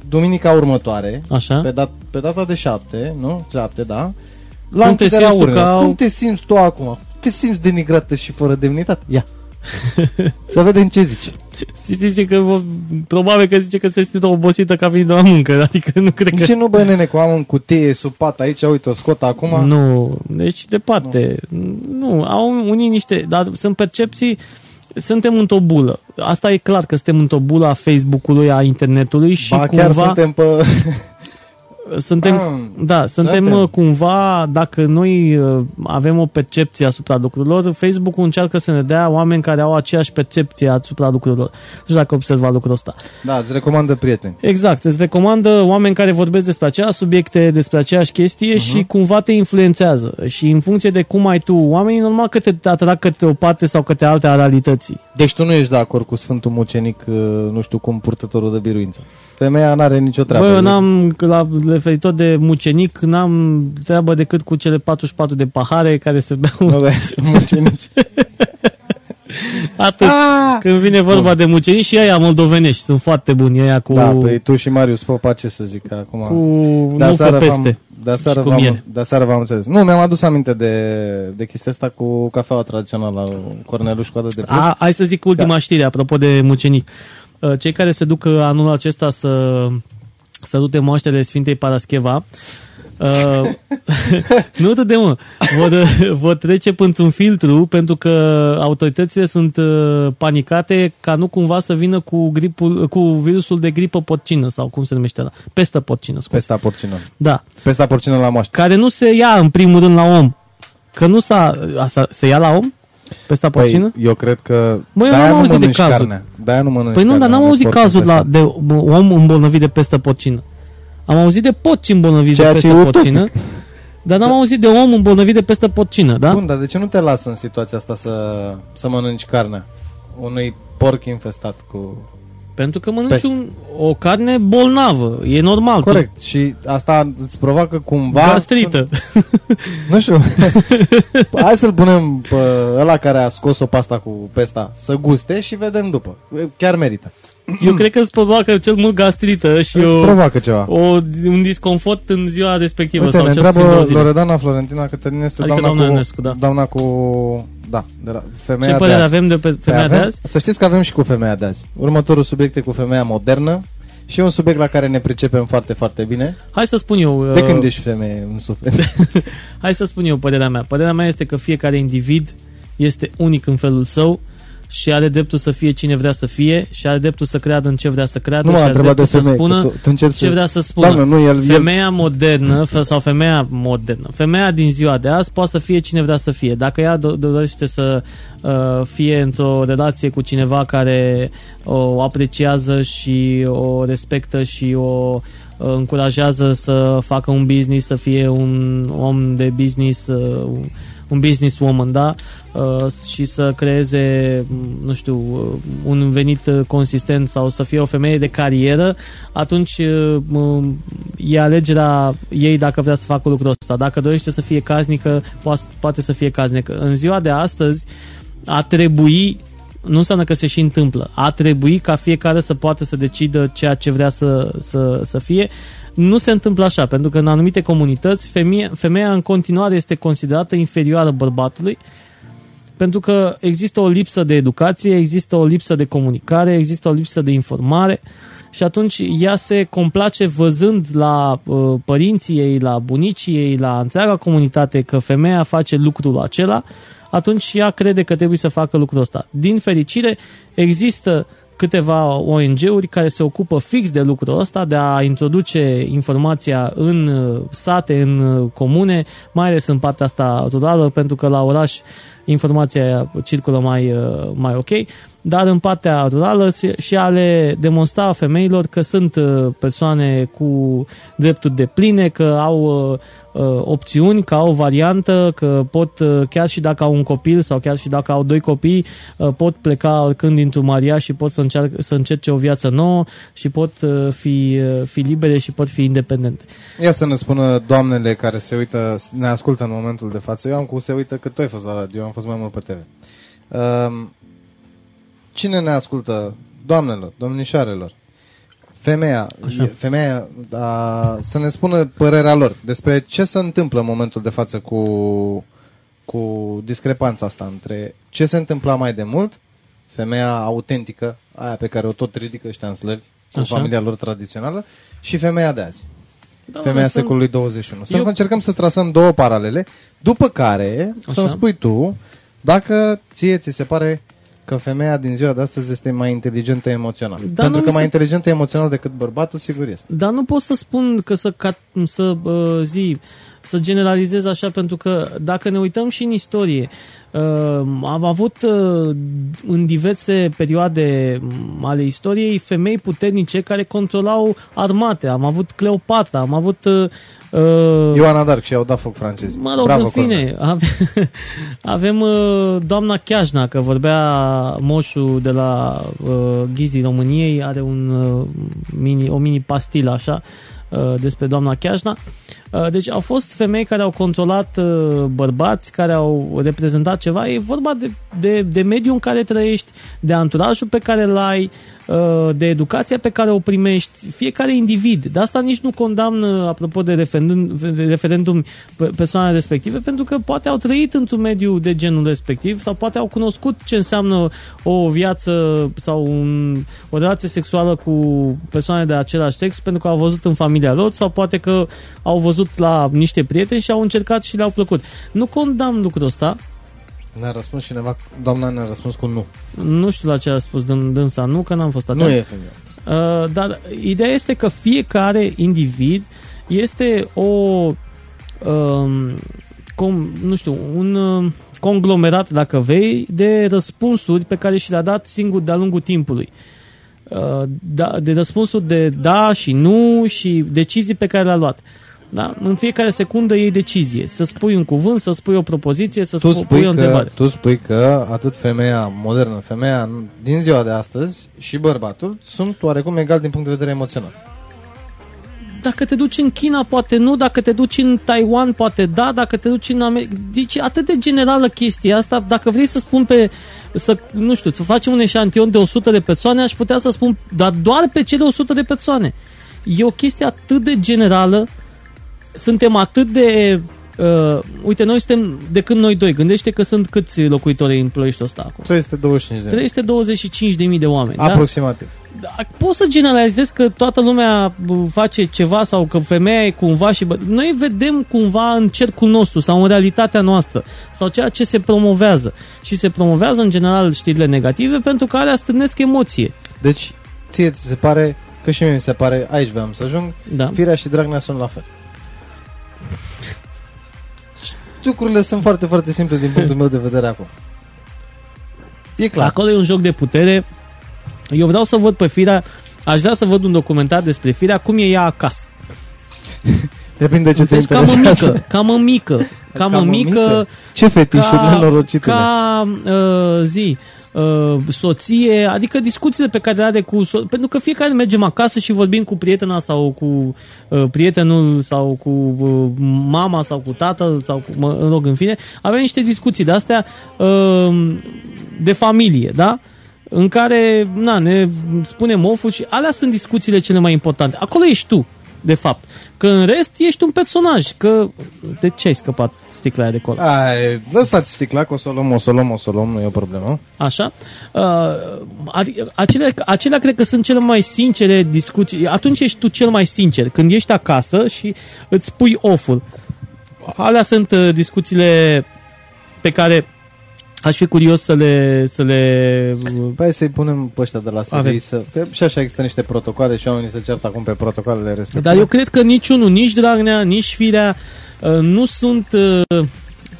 Duminica următoare, Așa. pe, dat, pe data de 7, nu? 7, da? La Cum te închiderea simți tu urnelor. ca- Cum te simți tu acum? Te simți denigrată și fără demnitate? Ia. Să vedem ce zice. Și zice că vă- probabil că zice că se simte obosită ca fiind de la muncă, adică nu cred De că... ce nu, bă, nene, cu am în cutie sub pat aici, uite, o scot acum? Nu, deci departe. Nu. nu, au unii niște, dar sunt percepții, suntem într-o bulă. Asta e clar că suntem într-o bulă a Facebook-ului, a internetului și ba, cumva chiar suntem pe... suntem, Ah, da, suntem, suntem. uh, cumva, dacă noi uh, avem o percepție asupra lucrurilor, Facebook-ul încearcă să ne dea oameni care au aceeași percepție asupra lucrurilor. Nu știu dacă observa lucrul ăsta. Da, îți recomandă prieteni. Exact, îți recomandă oameni care vorbesc despre aceleași subiecte, despre aceeași chestie uh-huh. și cumva te influențează. Și în funcție de cum ai tu oamenii, normal că te atrag către o parte sau către alta a realității. Deci tu nu ești de acord cu Sfântul Mucenic, uh, nu știu cum, purtătorul de biruință. Femeia n-are nicio treabă. Bă, eu n-am, la referitor de mucenic, n-am treabă decât cu cele 44 de pahare care se beau Nu, bă, sunt mucenici. atât. Ah! Când vine vorba de mucenici și aia moldovenești, sunt foarte buni, aia cu, Da, păi tu și Marius Popa, ce să zic acum? cu de nucă aseară peste. v-am, de aseară și cu v-am, miere. de aseară v-am înțeles. Nu, mi-am adus aminte de, de chestia asta cu cafeaua tradițională, Corneluș cu adă de plus. A, hai să zic ultima da. știre, apropo de mucenic. Uh, Cei care se duc uh, anul acesta să sărute moaștele Sfintei Parascheva Uh, nu te de mă. Vor, vor trece pentru un filtru pentru că autoritățile sunt uh, panicate ca nu cumva să vină cu, gripul, cu virusul de gripă porcină sau cum se numește ăla. Pestă porcină. Scuze. Pesta porcină. Da. Pesta porcină la moaște. Care nu se ia în primul rând la om. Că nu s-a... Asta, se ia la om? Pesta porcină? Păi, eu cred că Băi, eu de-aia n-am nu auzit de mănânci cazuri. carne. De-aia nu mănânci Păi nu, dar carne, n-am de auzit porc cazul cu la, pesta. de om îmbolnăvit de pestă porcină. Am auzit de porci îmbolnăviți de Ceea ce pestă e utopic. porcină, dar n-am auzit de om îmbolnăvit de pestă porcină, da? Bun, dar de ce nu te lasă în situația asta să, să mănânci carnea? Unui porc infestat cu... Pentru că mănânci Peste. un, o carne bolnavă, e normal. Corect. Și asta îți provocă cumva... Gastrită. Nu știu. Hai să-l punem pe ăla care a scos-o pasta cu pesta să guste și vedem după. Chiar merită. Eu cred că îți provoacă cel mult gastrită și Îți o, provoacă ceva. o, un disconfort în ziua respectivă. Uite, sau ne cel puțin două întreabă zile. Loredana Florentina Cătălin este Adică doamna, doamna cu, Ionescu, da. doamna cu... Da, de la femeia Ce de părere azi. avem de pe femeia Păi de avem, azi? Să știți că avem și cu femeia de azi. Următorul subiect e cu femeia modernă și e un subiect la care ne pricepem foarte, foarte bine. Hai să spun eu. De uh, când ești femeie în suflet? Hai să spun eu părerea mea. Părerea mea este că fiecare individ este unic în felul său și are dreptul să fie cine vrea să fie și are dreptul să creadă în ce vrea să creadă nu și m-a are întrebat de dreptul să femeie. spună că tu, tu încerci ce să... vrea să spună. Doamne, nu, el, el, Femeia modernă fe- sau femeia modernă, femeia din ziua de azi poate să fie cine vrea să fie. Dacă ea do- dorește să uh, fie într-o relație cu cineva care o apreciază și o respectă și o uh, încurajează să facă un business, să fie un om de business, uh, un business woman, da? Uh, și să creeze, m, nu știu, uh, un venit uh, consistent sau să fie o femeie de carieră, atunci uh, m, e alegerea ei dacă vrea să facă lucrul ăsta. Dacă dorește să fie casnică, poate, poate să fie casnică. În ziua de astăzi a trebui nu înseamnă că se și întâmplă. A trebui ca fiecare să poată să decidă ceea ce vrea să, să, să fie. Nu se întâmplă așa, pentru că în anumite comunități femeia, femeia în continuare este considerată inferioară bărbatului, pentru că există o lipsă de educație, există o lipsă de comunicare, există o lipsă de informare și atunci ea se complace văzând la uh, părinții ei, la bunicii ei, la întreaga comunitate că femeia face lucrul acela, atunci ea crede că trebuie să facă lucrul ăsta. Din fericire, există câteva ONG-uri care se ocupă fix de lucrul ăsta, de a introduce informația în uh, sate, în uh, comune, mai ales în partea asta rurală, pentru că la oraș informația circulă mai, uh, mai ok, dar în partea rurală și a le demonstra femeilor că sunt uh, persoane cu drepturi de pline, că au uh, uh, opțiuni, că au o variantă, că pot, uh, chiar și dacă au un copil sau chiar și dacă au doi copii, uh, pot pleca oricând dintr-un maria și pot să, încearcă, să încerce o viață nouă și pot uh, fi, uh, fi libere și pot fi independente. Ia să ne spună doamnele care se uită, ne ascultă în momentul de față. Eu am cu se uită că tu ai fost la radio, eu am fost mai mult pe TV. Um, cine ne ascultă? Doamnelor, domnișoarelor. Femeia, Așa. e- femeia a, să ne spună părerea lor despre ce se întâmplă în momentul de față cu, cu discrepanța asta între ce se întâmpla mai de mult, femeia autentică, aia pe care o tot ridică ăștia în slăvi, cu Așa. familia lor tradițională, și femeia de azi. Da, Femeia sunt- secolului 21. Să Eu- încercăm să trasăm două paralele, după care să-mi Așa. spui tu dacă ție ți se pare că femeia din ziua de astăzi este mai inteligentă emoțional. Da, Pentru nu că mi mai se- inteligentă emoțional decât bărbatul, sigur este. Dar nu pot să spun că să, ca, să uh, zi, să generalizez așa, pentru că dacă ne uităm și în istorie, uh, am avut uh, în diverse perioade m, ale istoriei femei puternice care controlau armate. Am avut Cleopatra, am avut... Uh, uh, Ioana Dark și au dat foc francezi. Mă rog, Bravo, în fine, avem, avem uh, doamna Chiajna, că vorbea moșul de la uh, Ghizii României, are un, uh, mini, o mini pastilă așa uh, despre doamna Chiajna. Uh, deci au fost femei care au controlat uh, bărbați, care au reprezentat ceva. E vorba de, de, de mediul în care trăiești, de anturajul pe care îl ai, uh, de educația pe care o primești, fiecare individ. De asta nici nu condamnă, apropo de referendum, de referendum pe- persoanele respective, pentru că poate au trăit într-un mediu de genul respectiv sau poate au cunoscut ce înseamnă o viață sau un, o relație sexuală cu persoane de același sex pentru că au văzut în familia lor sau poate că au văzut văzut la niște prieteni și au încercat și le-au plăcut. Nu condamn lucrul ăsta, Ne-a răspuns cineva, doamna ne-a răspuns cu nu. nu știu la ce a spus dân- dânsa, nu că n-am fost atent. Nu e femeie. Uh, dar ideea este că fiecare individ este o um, com, nu știu, un um, conglomerat, dacă vei, de răspunsuri pe care și le-a dat singur de-a lungul timpului. Uh, da, de răspunsuri de da și nu și decizii pe care le-a luat. Da? În fiecare secundă iei decizie. Să spui un cuvânt, să spui o propoziție, să Tu spui, spui, o că, întrebare. tu spui că atât femeia modernă, femeia din ziua de astăzi și bărbatul sunt oarecum egal din punct de vedere emoțional. Dacă te duci în China, poate nu, dacă te duci în Taiwan, poate da, dacă te duci în America... Deci atât de generală chestia asta, dacă vrei să spun pe... Să, nu știu, să facem un eșantion de 100 de persoane, aș putea să spun, dar doar pe cele 100 de persoane. E o chestie atât de generală, suntem atât de... Uh, uite, noi suntem de când noi doi. Gândește că sunt câți locuitori în Ploieștiul ăsta acum. 325 de 325.000 de oameni. Da? Aproximativ. Da, poți să generalizezi că toată lumea bă, face ceva sau că femeia e cumva și... Bă, noi vedem cumva în cercul nostru sau în realitatea noastră sau ceea ce se promovează. Și se promovează în general știrile negative pentru că alea stârnesc emoție. Deci, ție ți se pare, că și mie mi se pare, aici vreau să ajung, Da. Firea și Dragnea sunt la fel. Lucrurile sunt foarte, foarte simple din punctul meu de vedere acum. E clar. Acolo e un joc de putere. Eu vreau să văd pe Firea, aș vrea să văd un documentar despre Firea, cum e ea acasă. Depinde ce te Deci ca interesează. mămică, ca mămică, ca mămică, Ce fetișuri nenorocitele. ca uh, zi, uh, soție, adică discuțiile pe care le are cu... So- pentru că fiecare mergem acasă și vorbim cu prietena sau cu uh, prietenul sau cu uh, mama sau cu tatăl sau cu, mă în rog, în fine, avem niște discuții de astea uh, de familie, da? În care, na, ne spunem oful și alea sunt discuțiile cele mai importante. Acolo ești tu, de fapt. Că în rest ești un personaj. Că de ce ai scăpat sticla aia de acolo? Ai, lăsați sticla, că o să o luăm, o să o luăm, o să o luăm, nu e o problemă. Așa? Uh, adi- acelea, acelea cred că sunt cele mai sincere discuții. Atunci ești tu cel mai sincer. Când ești acasă și îți pui off-ul. Alea sunt uh, discuțiile pe care aș fi curios să le... Să le uh, Păi hai să-i punem pe ăștia de la Avem. SRI să... Că și așa există niște protocoale și oamenii se ceartă acum pe protocoalele respective. Dar eu cred că niciunul, nici Dragnea, nici Firea uh, nu sunt uh,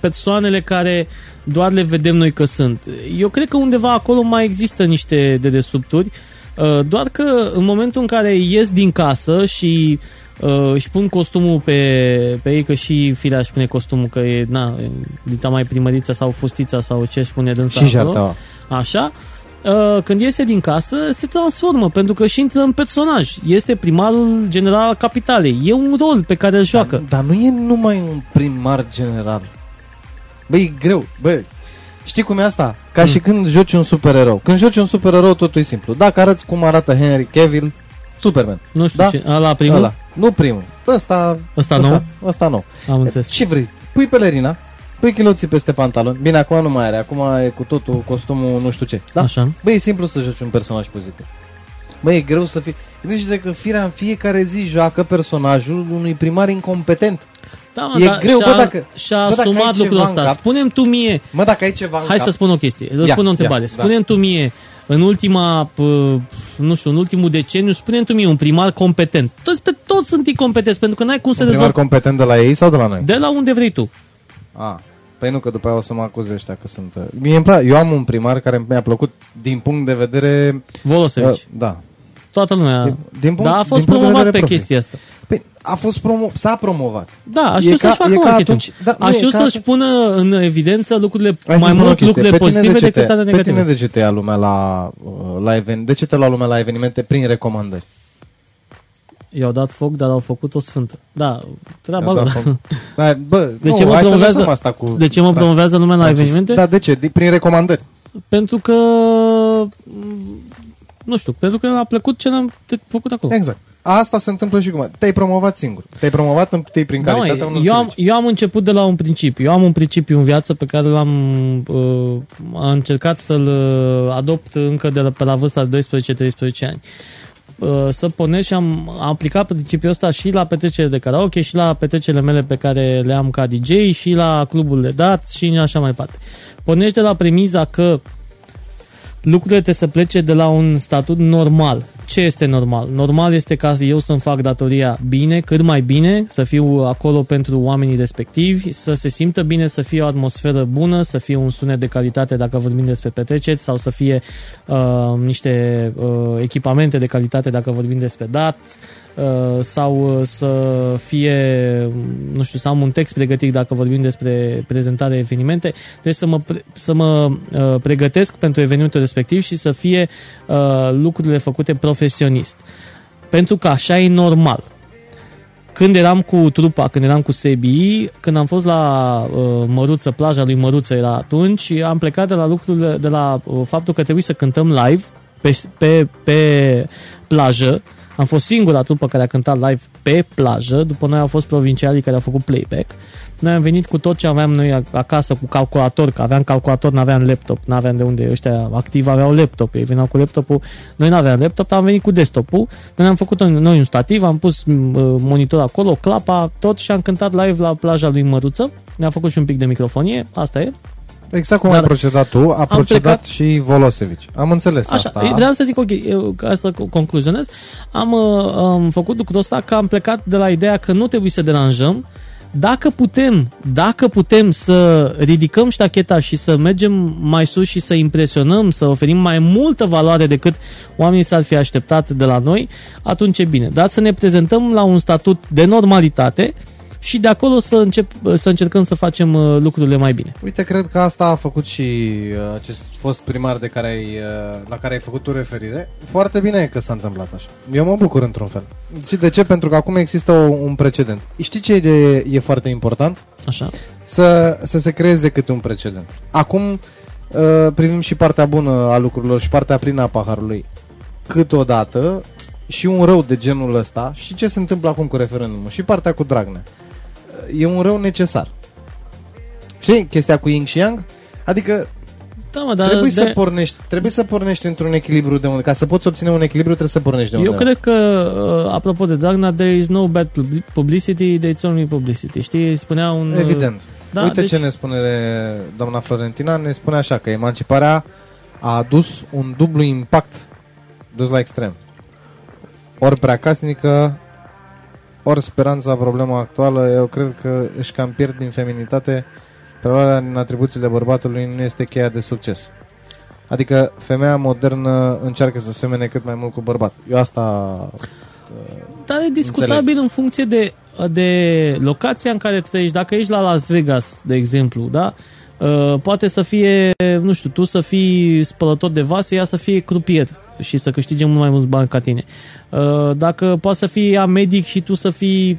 persoanele care doar le vedem noi că sunt. Eu cred că undeva acolo mai există niște dedesubturi, uh, doar că în momentul în care ies din casă și uh, își pun costumul pe, pe ei, că și Firea își pune costumul, că e, na, e dita mai primărița sau fustița sau ce își pune dânsa și acolo. jarteaua. Așa, uh, când iese din casă, se transformă, pentru că și intră în personaj. Este primarul general al capitalei. E un rol pe care îl joacă. Dar, dar nu e numai un primar general. Băi, e greu. Bă, știi cum e asta? Ca Mm. și când joci un supererou. Când joci un supererou, totul e simplu. Dacă arăți cum arată Henry Cavill, Superman. Nu știu Da? ce. Ăla primul? Ăla. Nu primul. Ăsta, Ăsta nou? Ăsta nou. Am înțeles. Ce vrei? Pui pelerina, pui chiloții peste pantaloni. Bine, acum nu mai are. Acum e cu totul costumul nu știu ce. Da? Așa. Băi, e simplu să joci un personaj pozitiv. Băi, e greu să fii... Gândește că firea în fiecare zi joacă personajul unui primar incompetent. Da, E dar greu, și-a, bă, dacă- și-a bă, dacă ai asumat ceva lucrul în ăsta. cap- Spune-mi tu mie, Mă, dacă ai ceva în hai cap... să spun o chestie, îți Ia, spun o întrebare. ia, da. Spune-mi tu mie, în ultima, p- nu știu, în ultimul deceniu, spune-mi tu mie un primar competent. Toți, pe toți sunt incompetenți, pentru că n-ai cum să Un primar rezolvi competent de la ei sau de la noi? de la unde vrei tu. A, păi nu, că după aia o să mă acuze ăștia că sunt... uh, Mie îmi place, eu am un primar care mi-a plăcut din punct de vedere... Volosevici. Uh, da. Toată lumea. Din- din punct- da, a din fost punct de promovat vedere pe propriu. chestia asta. Păi, a fost promo... S-a promovat. Da, a E știut ca- să-și facă e ca marketing. atunci- da, a nu, e știut ca să-și atunci- pună în evidență lucrurile Hai să mai spun o mult chestie. lucrurile Pe tine pozitive de ce te- decât ale Pe tine negative. de ce te ia lumea la, uh, la even, De ce te lua lumea la evenimente prin recomandări? I-au dat foc, dar au făcut o sfântă. Da, treaba Da, lor. fă- Hai, bă, De nu, ce mă hai să promovează- lăsăm asta cu... De ce mă da. promovează lumea la Da, evenimente? Da, de ce? Din- Prin recomandări. Pentru că nu știu, pentru că a plăcut ce am te- făcut acolo. Exact. Asta se întâmplă și cum. Te-ai promovat singur. Te-ai promovat întâi prin Da, calitatea măi, unor eu, am, servicii. eu am început de la un principiu. Eu am un principiu în viață pe care l-am uh, am încercat să-l uh, adopt încă de la, pe la vârsta de 12-13 ani. uh, să pornesc și am aplicat principiul ăsta și la petrecerile de karaoke și la petrecerile mele pe care le am ca DJ și la clubul de dat și așa mai departe. Pornești de la premiza că lucrurile trebuie să plece de la un statut normal. Ce este normal? Normal este ca eu să-mi fac datoria bine, cât mai bine, să fiu acolo pentru oamenii respectivi, să se simtă bine, să fie o atmosferă bună, să fie un sunet de calitate dacă vorbim despre petreceri sau să fie uh, niște uh, echipamente de calitate dacă vorbim despre dat uh, sau să fie, nu știu, să am un text pregătit dacă vorbim despre prezentare evenimente, deci să mă, să mă uh, pregătesc pentru evenimentul respectiv și să fie uh, lucrurile făcute profesionist. Pentru că așa e normal. Când eram cu trupa, când eram cu Sebi, când am fost la uh, Măruță, plaja lui Măruță era atunci, am plecat de la lucrurile, de la uh, faptul că trebuie să cântăm live pe, pe, pe plajă. Am fost singura trupă care a cântat live pe plajă, după noi au fost provincialii care au făcut playback. Noi am venit cu tot ce aveam noi acasă, cu calculator, că aveam calculator, nu aveam laptop, nu aveam de unde ăștia activi aveau laptop, ei veneau cu laptopul, noi nu aveam laptop, am venit cu desktopul, noi am făcut noi un stativ, am pus monitor acolo, clapa, tot și am cântat live la plaja lui Măruță, ne-am făcut și un pic de microfonie, asta e, Exact cum Dar ai procedat tu, a procedat plecat... și Volosevic. Am înțeles Așa, asta. Vreau să zic, ok, eu, ca să concluzionez, am, uh, am făcut lucrul ăsta că am plecat de la ideea că nu trebuie să deranjăm, dacă putem, dacă putem să ridicăm ștacheta și să mergem mai sus și să impresionăm, să oferim mai multă valoare decât oamenii s-ar fi așteptat de la noi, atunci e bine. Dar să ne prezentăm la un statut de normalitate, și de acolo să, încep, să încercăm să facem uh, lucrurile mai bine. Uite, cred că asta a făcut și uh, acest fost primar de care ai, uh, la care ai făcut tu referire. Foarte bine că s-a întâmplat așa. Eu mă bucur într-un fel. Și de ce? Pentru că acum există un precedent. Știi ce e, e foarte important? Așa. Să, să se creeze câte un precedent. Acum privim și partea bună a lucrurilor și partea plină a paharului. Câteodată și un rău de genul ăsta și ce se întâmplă acum cu referendumul și partea cu Dragnea e un rău necesar. Știi chestia cu Yin și Yang? Adică da, mă, dar trebuie, de... să pornești, trebuie să pornești într-un echilibru de unde, ca să poți obține un echilibru trebuie să pornești de unde. Eu cred că, uh, apropo de Dragnea, there is no bad publicity, there is only publicity. Știi, spunea un... Uh, Evident. Da, Uite deci... ce ne spune doamna Florentina, ne spune așa că emanciparea a adus un dublu impact dus la extrem. Ori prea casnică, ori speranța, problema actuală, eu cred că își cam pierd din feminitate, preluarea din atribuțiile bărbatului nu este cheia de succes. Adică femeia modernă încearcă să semene cât mai mult cu bărbat. Eu asta Dar e discutabil înțeleg. în funcție de, de locația în care trăiești. Dacă ești la Las Vegas, de exemplu, da? Uh, poate să fie, nu știu, tu să fii spălător de vase, ea să fie crupier și să câștige mult mai mulți bani ca tine. Uh, dacă poate să fii medic și tu să fii,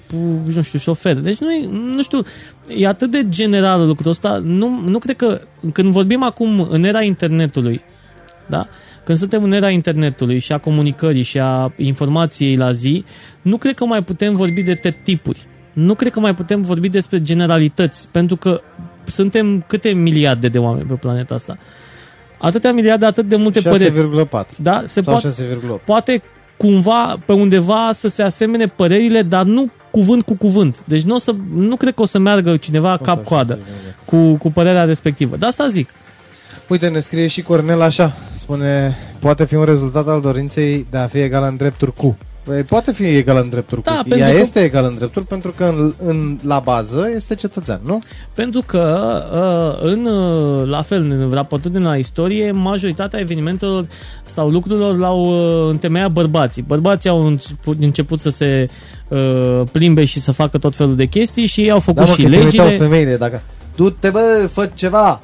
nu știu, șofer. Deci nu, e, nu știu, e atât de general lucrul ăsta. Nu, nu cred că, când vorbim acum în era internetului, da? Când suntem în era internetului și a comunicării și a informației la zi, nu cred că mai putem vorbi de tipuri. Nu cred că mai putem vorbi despre generalități, pentru că suntem câte miliarde de oameni pe planeta asta. Atâtea miliarde, atât de multe 6, păreri. 6,4. Da, se poate, poate cumva pe undeva să se asemene părerile, dar nu cuvânt cu cuvânt. Deci nu, o să, nu cred că o să meargă cineva cap-coadă cu, cu părerea respectivă. De asta zic. Uite, ne scrie și Cornel așa, spune, poate fi un rezultat al dorinței de a fi egal în drepturi cu. Păi, poate fi egal în drepturi da, cu. Ea că... este egal în drepturi pentru că în, în, la bază este cetățean, nu? Pentru că, uh, în, uh, la fel, în raportul din la istorie, majoritatea evenimentelor sau lucrurilor l-au uh, întemeiat bărbații. Bărbații au început, început să se plimbe și să facă tot felul de chestii și ei au făcut da, mă, și legile. femeile, dacă du-te bă, fă ceva,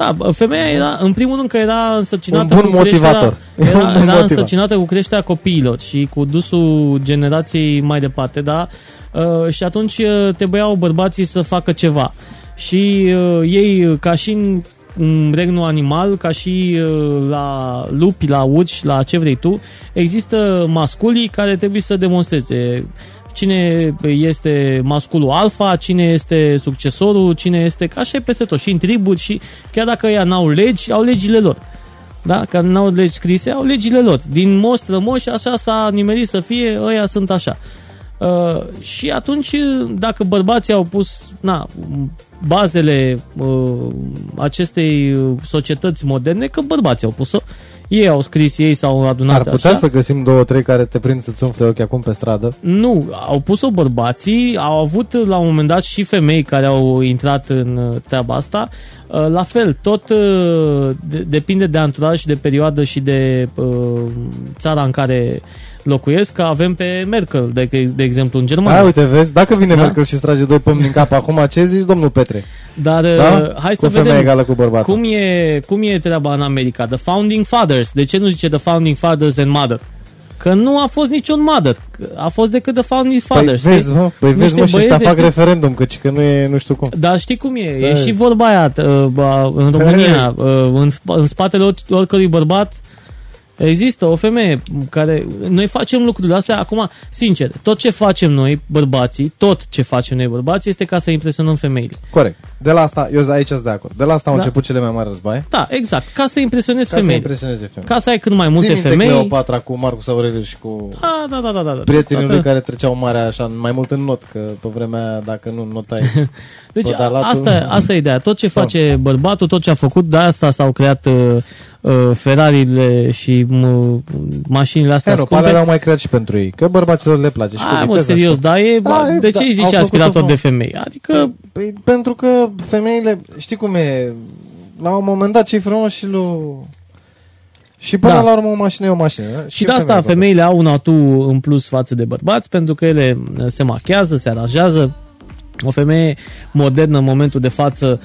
da, femeia era, în primul rând că era însărcinată Un bun cu motivator. Creșterea, era, era însărcinată cu creșterea copiilor și cu dusul generației mai departe, da? Uh, și atunci uh, trebuiau bărbații să facă ceva. Și uh, ei, ca și în în regnul animal, ca și uh, la lupi, la urși, la ce vrei tu, există masculii care trebuie să demonstreze cine este masculul alfa, cine este succesorul, cine este... Așa e peste tot. Și în triburi și chiar dacă ea n-au legi, au legile lor. da? care nu au legi scrise, au legile lor. Din most rămoși, așa s-a nimerit să fie, ăia sunt așa. Uh, și atunci, dacă bărbații au pus na, bazele uh, acestei societăți moderne, că bărbații au pus-o, ei au scris, ei s-au adunat Ar putea așa. să găsim două, trei care te prind să-ți umfle ochii acum pe stradă. Nu, au pus-o bărbații, au avut la un moment dat și femei care au intrat în uh, treaba asta. Uh, La fel, tot uh, de- depinde de anturaj și de perioadă și de uh, țara în care locuiesc, că avem pe Merkel, de, de exemplu, în Germania. Hai, uite, vezi, dacă vine Da. Merkel și îți trage doi pumni în cap acum, ce zici, domnul Petre? Dar uh, Da? hai cu să femeia vedem egală cu bărbatul. cum e, cum e treaba în America. The Founding Fathers. De ce nu zice The Founding Fathers and Mother? Că nu a fost niciun mother. A fost decât The Founding Păi Fathers. vezi, știi? mă, păi vezi, Niște mă, și ăștia băieți fac de știți. referendum, căci că nu e, nu știu cum. Dar știi cum e? E Da. și vorba aia uh, ba, în România, uh, în, sp- în spatele or- oricărui bărbat există o femeie care... Noi facem lucrurile astea acum, sincer, tot ce facem noi, bărbații, tot ce facem noi, bărbații, este ca să impresionăm femeile. Corect. De la asta, eu aici sunt de acord. De la asta au Da. început cele mai mari războaie. Da, exact, ca să impresionezi Ca să femeile. impresioneze femei. Ca să ai cât mai multe Ții minte femei. Cleopatra cu Marcus Aurelius și cu Da, da, da, da, da. da. prietenii lui Toată- care treceau marea așa, mai mult în not, că pe vremea aia, dacă nu notai... Deci Podalatul- asta, asta e ideea. Tot ce face bărbatul, tot ce a făcut, de asta s-au creat uh, uh, Ferrari-le și uh, mașinile astea Hero, scumpe. alea le-au mai creat și pentru ei, că bărbaților le place și cu Hai mă, viteza serios, și- da, e, Da, ba, e, de da, ce îi au zice făcut-o aspirator frumos. de femei? Adică, Păi, pentru că femeile, știi cum e, la un moment dat ce-i frumos și lui... Și până Da. la urmă o mașină e o mașină. da? și de asta femeile femeile au un atu în plus față de bărbați, pentru că ele uh, se machează, se aranjează. O femeie modernă în momentul de față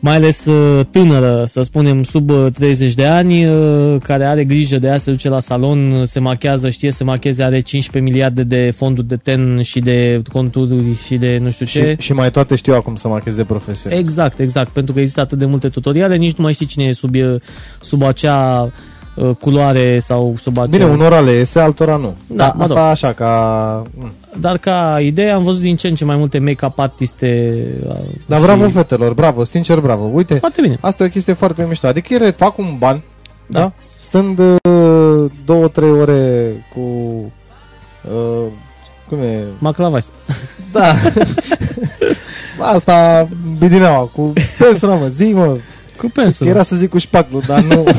mai ales uh, tânără, să spunem sub uh, 30 de ani, uh, care are grijă de ea, se duce la salon, uh, se machează, știe să macheze, are 15 miliarde de fonduri de ten și de conturi și de nu știu ce. Și, și mai toate știu acum să macheze profesionist. Exact, exact, pentru că există atât de multe tutoriale, nici nu mai știi cine e sub, uh, sub acea uh, culoare sau sub acea... Bine, unora le iese, altora nu. Da, Da, mă asta rog. așa, ca... mm. Dar ca idee am văzut din ce în ce mai multe make-up artiste. uh, Dar și- bravo fetelor, bravo, sincer bravo. Uite, Foarte bine. asta e o chestie foarte mișto. Adică ele fac un ban, Da. da? da? Stând uh, două, trei ore cu... Uh, cum e? Maclavais. Da. Asta, bidineaua, cu pensula, mă, zi, mă. Cu pensul. Era să zic cu șpaclu, dar nu...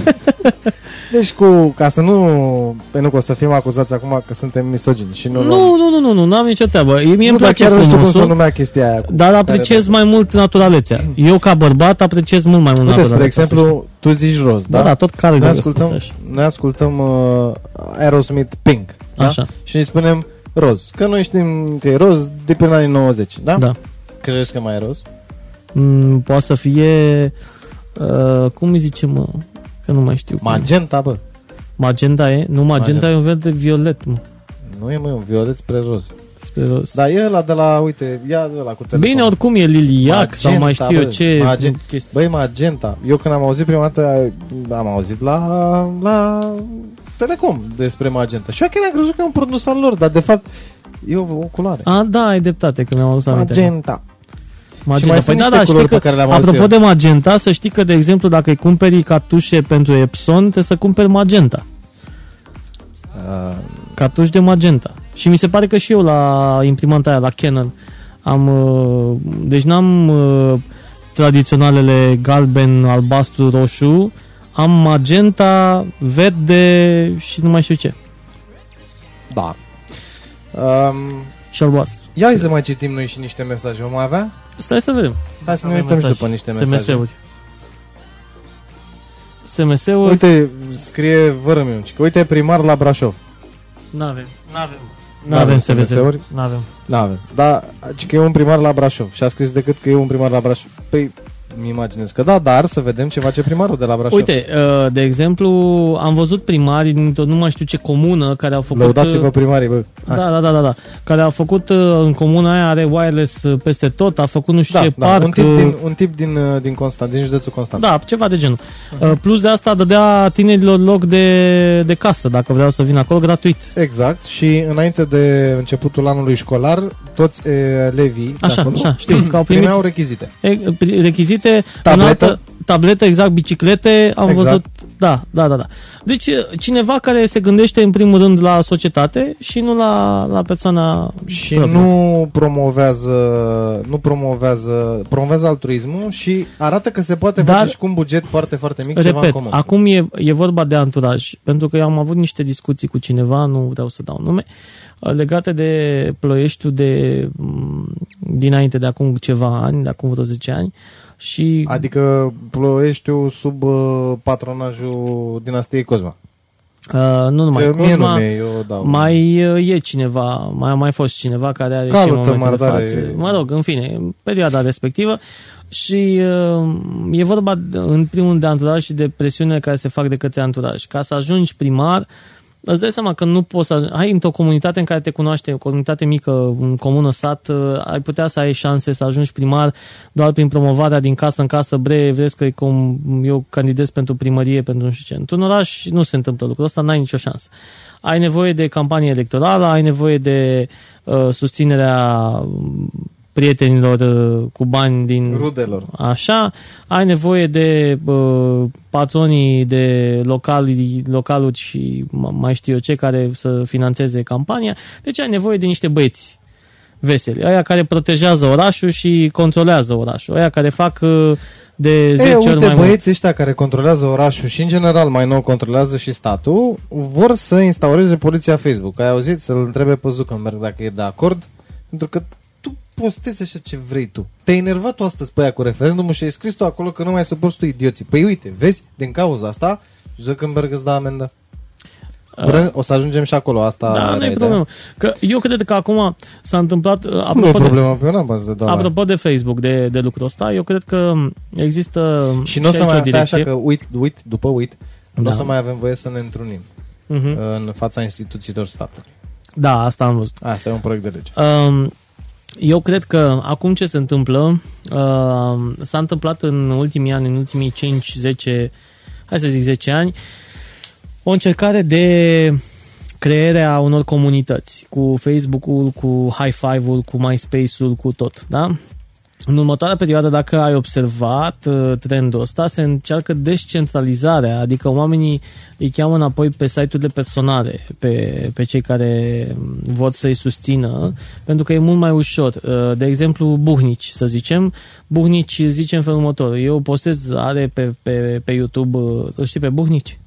Deci cu, ca să nu, pe nu că o să fim acuzați acum că suntem misogini și nu... luăm- Nu, nu, nu, nu, nu, n-am nicio treabă. Mie îmi nu, dar place chiar nu știu cum să frumosul, numea chestia aia. Cu dar care apreciez dă- mai mult naturalețea. Eu ca bărbat apreciez mult mai mult Uite, spre naturalețea. să exemplu, tu zici roz, știi. da, da? da, tot care Noi de ascultăm, așa. noi ascultăm uh, Aerosmith Pink, da? Așa. Și ne spunem roz. Că noi știm că e roz de prin anii 90, da? Da. Crezi că mai e roz? Mm, poate să fie uh, cum îi zice, mă? Că nu mai știu. cum e. Magenta, bă. Magenta e? Nu, magenta, Magenta. e un verde violet, mă. Nu e, mă, un violet spre roz. Spre roz. Da, e ăla de la, uite, ia ăla cu telefon. Bine, oricum e liliac Magenta, sau mai știu eu bă, ce magenta. chestii. Băi, magenta. Eu când am auzit prima dată, am auzit la, la Telecom despre magenta. Și eu chiar am crezut că e un produs al lor, dar de fapt e o, o culoare. A, da, ai dreptate, că mi-am auzit aminte. Magenta. Magenta. mai sunt Păi da, niște da, știi culori că, pe care le-am auzit apropo eu. de magenta, să știi că, de exemplu, dacă îi cumperi catușe pentru Epson, trebuie să cumperi magenta. Uh, Catuși de magenta. Și mi se pare că și eu la imprimanta aia, la Canon, am... uh, Deci n-am uh, tradiționalele galben, albastru, roșu, am magenta, verde și nu mai știu ce. da. Um, Și albastru. Ia hai să mai citim noi și niște mesaje. Vom avea? Stai să vedem. Hai să ne Avem uităm și mesaj. după niște mesaje. SMS-uri. SMS-uri. Uite, scrie Vărămiunci, că uite primar la Brașov. N-avem. N-avem. N-avem N-avem SMS-uri? SMS-uri. N-avem. N-avem. Da, ci că e un primar la Brașov și a scris decât că e un primar la Brașov. Păi, mi imaginez că da, dar să vedem ce face primarul de la Brașov. Uite, uh, de exemplu, am văzut primari dintr-o nu mai știu ce comună care au făcut... Lăudați-vă primarii, bă. Hai. Da, da, da, da, da. Care a făcut uh, în comuna aia, are wireless uh, peste tot, a făcut nu știu Da, ce da, parc. un tip, uh, din, un tip din, uh, din Constant, din județul Constant. Da, ceva de genul. Uh, plus de asta dădea tinerilor loc de, de casă, dacă vreau să vină acolo, gratuit. Exact, și înainte de începutul anului școlar, toți e, elevii de Așa, acolo așa, știu, că au primit primeau rechizite. e, rechizite, Tabletă. înaltă, tabletă, exact, biciclete, am Exact. văzut Da, da, da, da. Deci cineva care se gândește în primul rând la societate și nu la, la persoana Și proprie. nu promovează, nu promovează, promovează altruismul și arată că se poate Dar- face și cu un buget foarte, foarte mic ceva în Repet, comun. acum e, e vorba de anturaj, pentru că eu am avut niște discuții cu cineva, nu vreau să dau nume, uh, legate de ploieștiul de m, dinainte de acum ceva ani, de acum vreo 10 ani și Adică ploieștiul sub uh, patronajul dinastiei Cosma. uh, nu numai Că mie nu Cosma, mi-e, eu dau. mai uh, e cineva, mai a mai fost cineva care are Calută, și în momentul de Mardare. față. Mă rog, în fine, în perioada respectivă și uh, e vorba de- în primul rând de anturaj și de presiunile care se fac de către anturaj. Ca să ajungi primar, îți dai seama că nu poți să ajungi. Hai într-o comunitate în care te cunoaște, o comunitate mică, în comună, sat, uh, ai putea să ai șanse să ajungi primar doar prin promovarea din casă în casă, bre, vezi că e cum eu candidez pentru primărie, pentru nu știu ce. Într-un oraș nu se întâmplă lucrul ăsta, n-ai nicio șansă. Ai nevoie de campanie electorală, ai nevoie de uh, susținerea um, prietenilor uh, cu bani din Rudelor. Așa, ai nevoie de uh, patronii de locali, localuri și m- mai știu eu ce care să financeze campania. Deci ai nevoie de niște băieți veseli, aia care protejează orașul și controlează orașul, aia care fac uh, de 10 E, ori uite, mai mult. băieții ăștia care controlează orașul și în general mai nou controlează și statul, vor să instaureze poliția Facebook. Ai auzit? Să-l întrebe pe Zuckerberg dacă e de acord? Pentru că tu postezi așa ce vrei tu. Te-ai enervat tu astăzi pe aia cu referendumul și ai scris tu acolo că nu mai suporți tu idioții. Păi uite, vezi, din cauza asta, Zuckerberg îți dă amendă. Vrem, o să ajungem și acolo, asta Uh. Da, era nu e ideea. problemă. Că eu cred că acum s-a întâmplat, uh, Nu e apropo, de, problemă, pe eu n-am bază de dolar. apropo de Facebook, de, de lucrul ăsta, eu cred că există Și nu o să aici mai o stai așa direcție. că uit, uit, după uit, nu o Da. să mai avem voie să ne întrunim Mhm. în fața instituțiilor statului. Da, asta am văzut. Asta e un proiect de lege. Um, eu cred că acum ce se întâmplă, um, s-a întâmplat în ultimii ani, în ultimii 5-10, hai să zic 10 ani, o încercare de crearea unor comunități cu Facebook-ul, cu High Five-ul, cu MySpace-ul, cu tot, da? În următoarea perioadă, dacă ai observat uh, trendul ăsta, se încearcă descentralizarea, adică oamenii îi cheamă înapoi pe site-urile personale, pe, pe cei care mm, vor să-i susțină, pentru că e mult mai ușor. Uh, De exemplu, Buhnici, să zicem. Buhnici zice în felul următor. Eu postez, are pe, pe, pe YouTube, uh, îl știi pe Buhnici?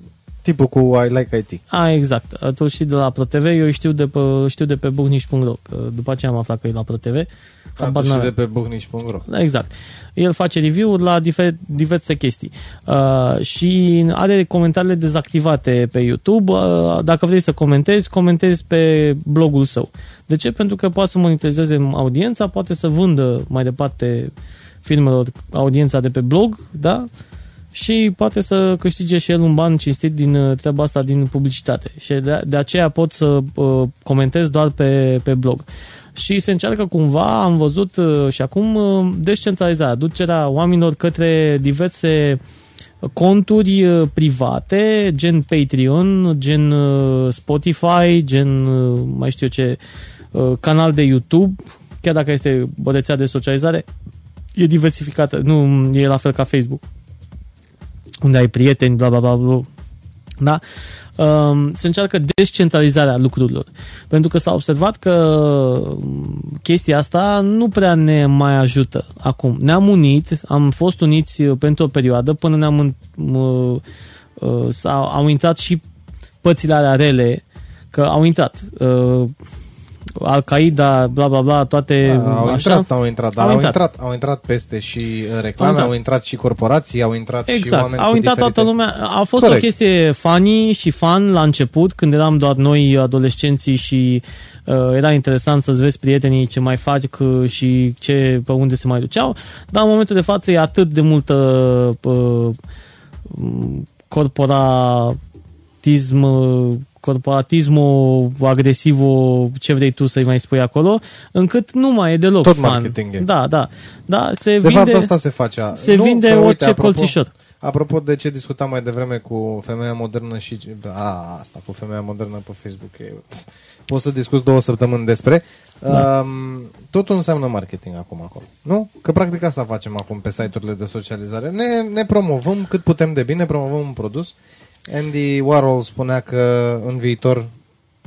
Tipul cu I like IT. A, exact. Tu îl știi de la ProTV, eu îl știu de pe, știu de pe buhnici.ro, că după aceea am aflat că e la ProTV. Habar Atunci și n-am. de pe buhnici.ro. Da, Exact. El face review-uri la difer- diverse chestii. Uh, și are comentariile dezactivate pe YouTube. Uh, dacă vrei să comentezi, comentezi pe blogul său. De ce? Pentru că poate să monitorizeze audiența, poate să vândă mai departe firmelor audiența de pe blog, da? Și poate să câștige și el un ban cinstit din uh, treaba asta, din publicitate. Și de, de aceea pot să uh, comentez doar pe, pe blog și se încearcă cumva, am văzut uh, și acum, uh, descentralizarea, ducerea oamenilor către diverse conturi uh, private, gen Patreon, gen uh, Spotify, gen uh, mai știu eu ce, uh, canal de YouTube, chiar dacă este o rețea de socializare, e diversificată, nu e la fel ca Facebook, unde ai prieteni, bla bla bla, bla. Da? Um, se încearcă descentralizarea lucrurilor. Pentru că s-a observat că um, chestia asta nu prea ne mai ajută acum. Ne-am unit, am fost uniți uh, pentru o perioadă până ne-am în, uh, uh, sau au intrat și pățile alea rele că au intrat uh, Al-Qaeda, bla bla bla, toate Da, au așa. intrat, au intrat, dar Au au intrat. intrat, au intrat peste și uh, reclame, Au intrat. au intrat și corporații, au intrat și Exact, oameni au cu intrat diferite... toată lumea. A fost Corect. o chestie funny și fun la început, când eram doar noi adolescenții și uh, era interesant să-ți vezi prietenii ce mai fac uh, și ce, pe unde se mai duceau, dar în momentul de față e atât de multă uh, m, corporatism uh, corporatismo, agresivo, ce vrei tu să-i mai spui acolo, încât nu mai e deloc Tot fun. marketing e. Da, da. da se De vinde, fapt, asta se face. se Nu, vinde că, orice uite, apropo, colțișor. Apropo de ce discutam mai devreme cu femeia modernă și... A, asta, cu femeia modernă pe Facebook. E, poți să discuți două săptămâni despre. Da. Um, totul înseamnă marketing acum acolo. Nu? Că practic asta facem acum pe site-urile de socializare. Ne, ne promovăm cât putem de bine, promovăm un produs. Andy Warhol spunea că în viitor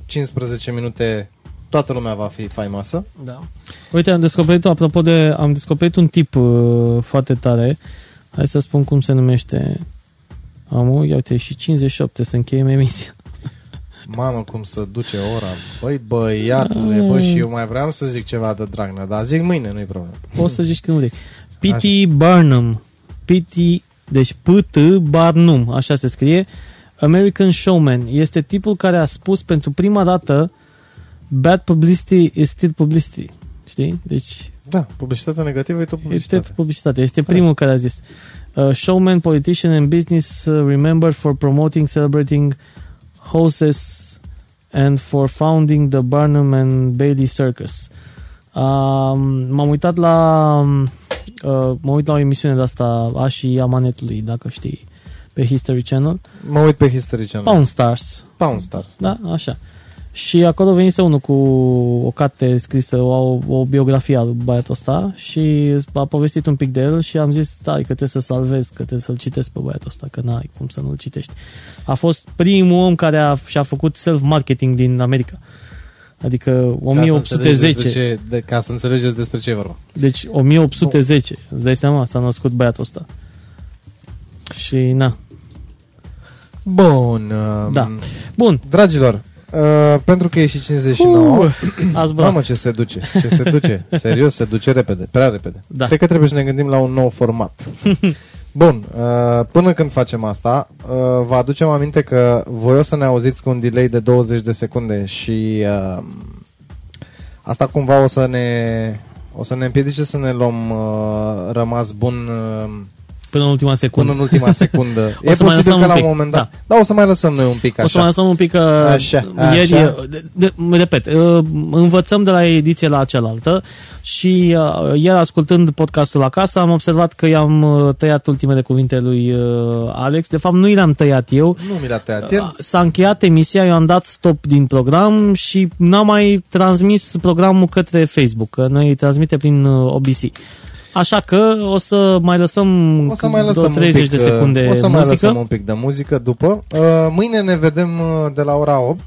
15 minute toată lumea va fi faimoasă. Da. Uite, am descoperit, apropo de, am descoperit un tip uh, foarte tare. Hai să spun cum se numește. Am, uite, și 58 să încheiem emisia. Mamă, cum să duce ora. Băi, băiatule, bă, și eu mai vreau să zic ceva de Dragnea, dar zic mâine, nu-i problemă. Poți să zici când vrei. P.T. Barnum. P.T. Deci P.T. Barnum, așa se scrie. American Showman. Este tipul care a spus pentru prima dată bad publicity is still publicity. Știi? Deci... Da, publicitatea negativă e tot publicitate. Este publicitate. Este primul care a zis. Uh, showman, politician and business uh, remembered for promoting, celebrating horses and for founding the Barnum and Bailey Circus. Uh, m-am uitat la uh, mă uit la o emisiune de asta a și Amanetului, dacă știi, pe History Channel. Mă uit pe History Channel. Pound Stars. Pound Stars. Da, așa. Și acolo venise unul cu o carte scrisă, o, o biografie al băiatul ăsta și a povestit un pic de el și am zis, stai, că trebuie să salvezi, că trebuie să-l citesc pe băiatul ăsta, că n-ai cum să nu-l citești. A fost primul om care a, și-a făcut self-marketing din America. Adică 1810. Ca să, ce, de, ca să înțelegeți despre ce e vorba. Deci 1810. Nu. Îți dai seama, s-a născut băiatul ăsta. Și na. Bun. Uh, da. Bun. Dragilor, Uh, pentru că e și 59 uh, Mamă ce se duce Ce se duce Serios, se duce repede Prea repede da. Cred că trebuie să ne gândim la un nou format Bun, uh, până când facem asta uh, Vă aducem aminte că Voi o să ne auziți cu un delay de 20 de secunde Și uh, Asta cumva o să ne O să ne împiedice să ne luăm uh, Rămas bun uh, Până în ultima secundă. Până în ultima secundă. o e să posibil mai că la un moment dat... Da. da, o să mai lăsăm noi un pic așa. O să mai lăsăm un pic că... Așa, ieri, așa. De, de, repet, uh, învățăm de la ediție la cealaltă și uh, ieri ascultând podcastul acasă am observat că i-am uh, tăiat ultimele cuvinte lui Alex. De fapt, nu i le-am tăiat eu. Nu mi le-a tăiat el. S-a încheiat emisia, eu am dat stop din program și n-am mai transmis programul către Facebook, că noi transmite prin OBC. Așa că o să mai lăsăm, o să mai lăsăm 30 pic, de secunde O să muzică. mai lăsăm un pic de muzică după. Uh, mâine ne vedem uh, de la ora 8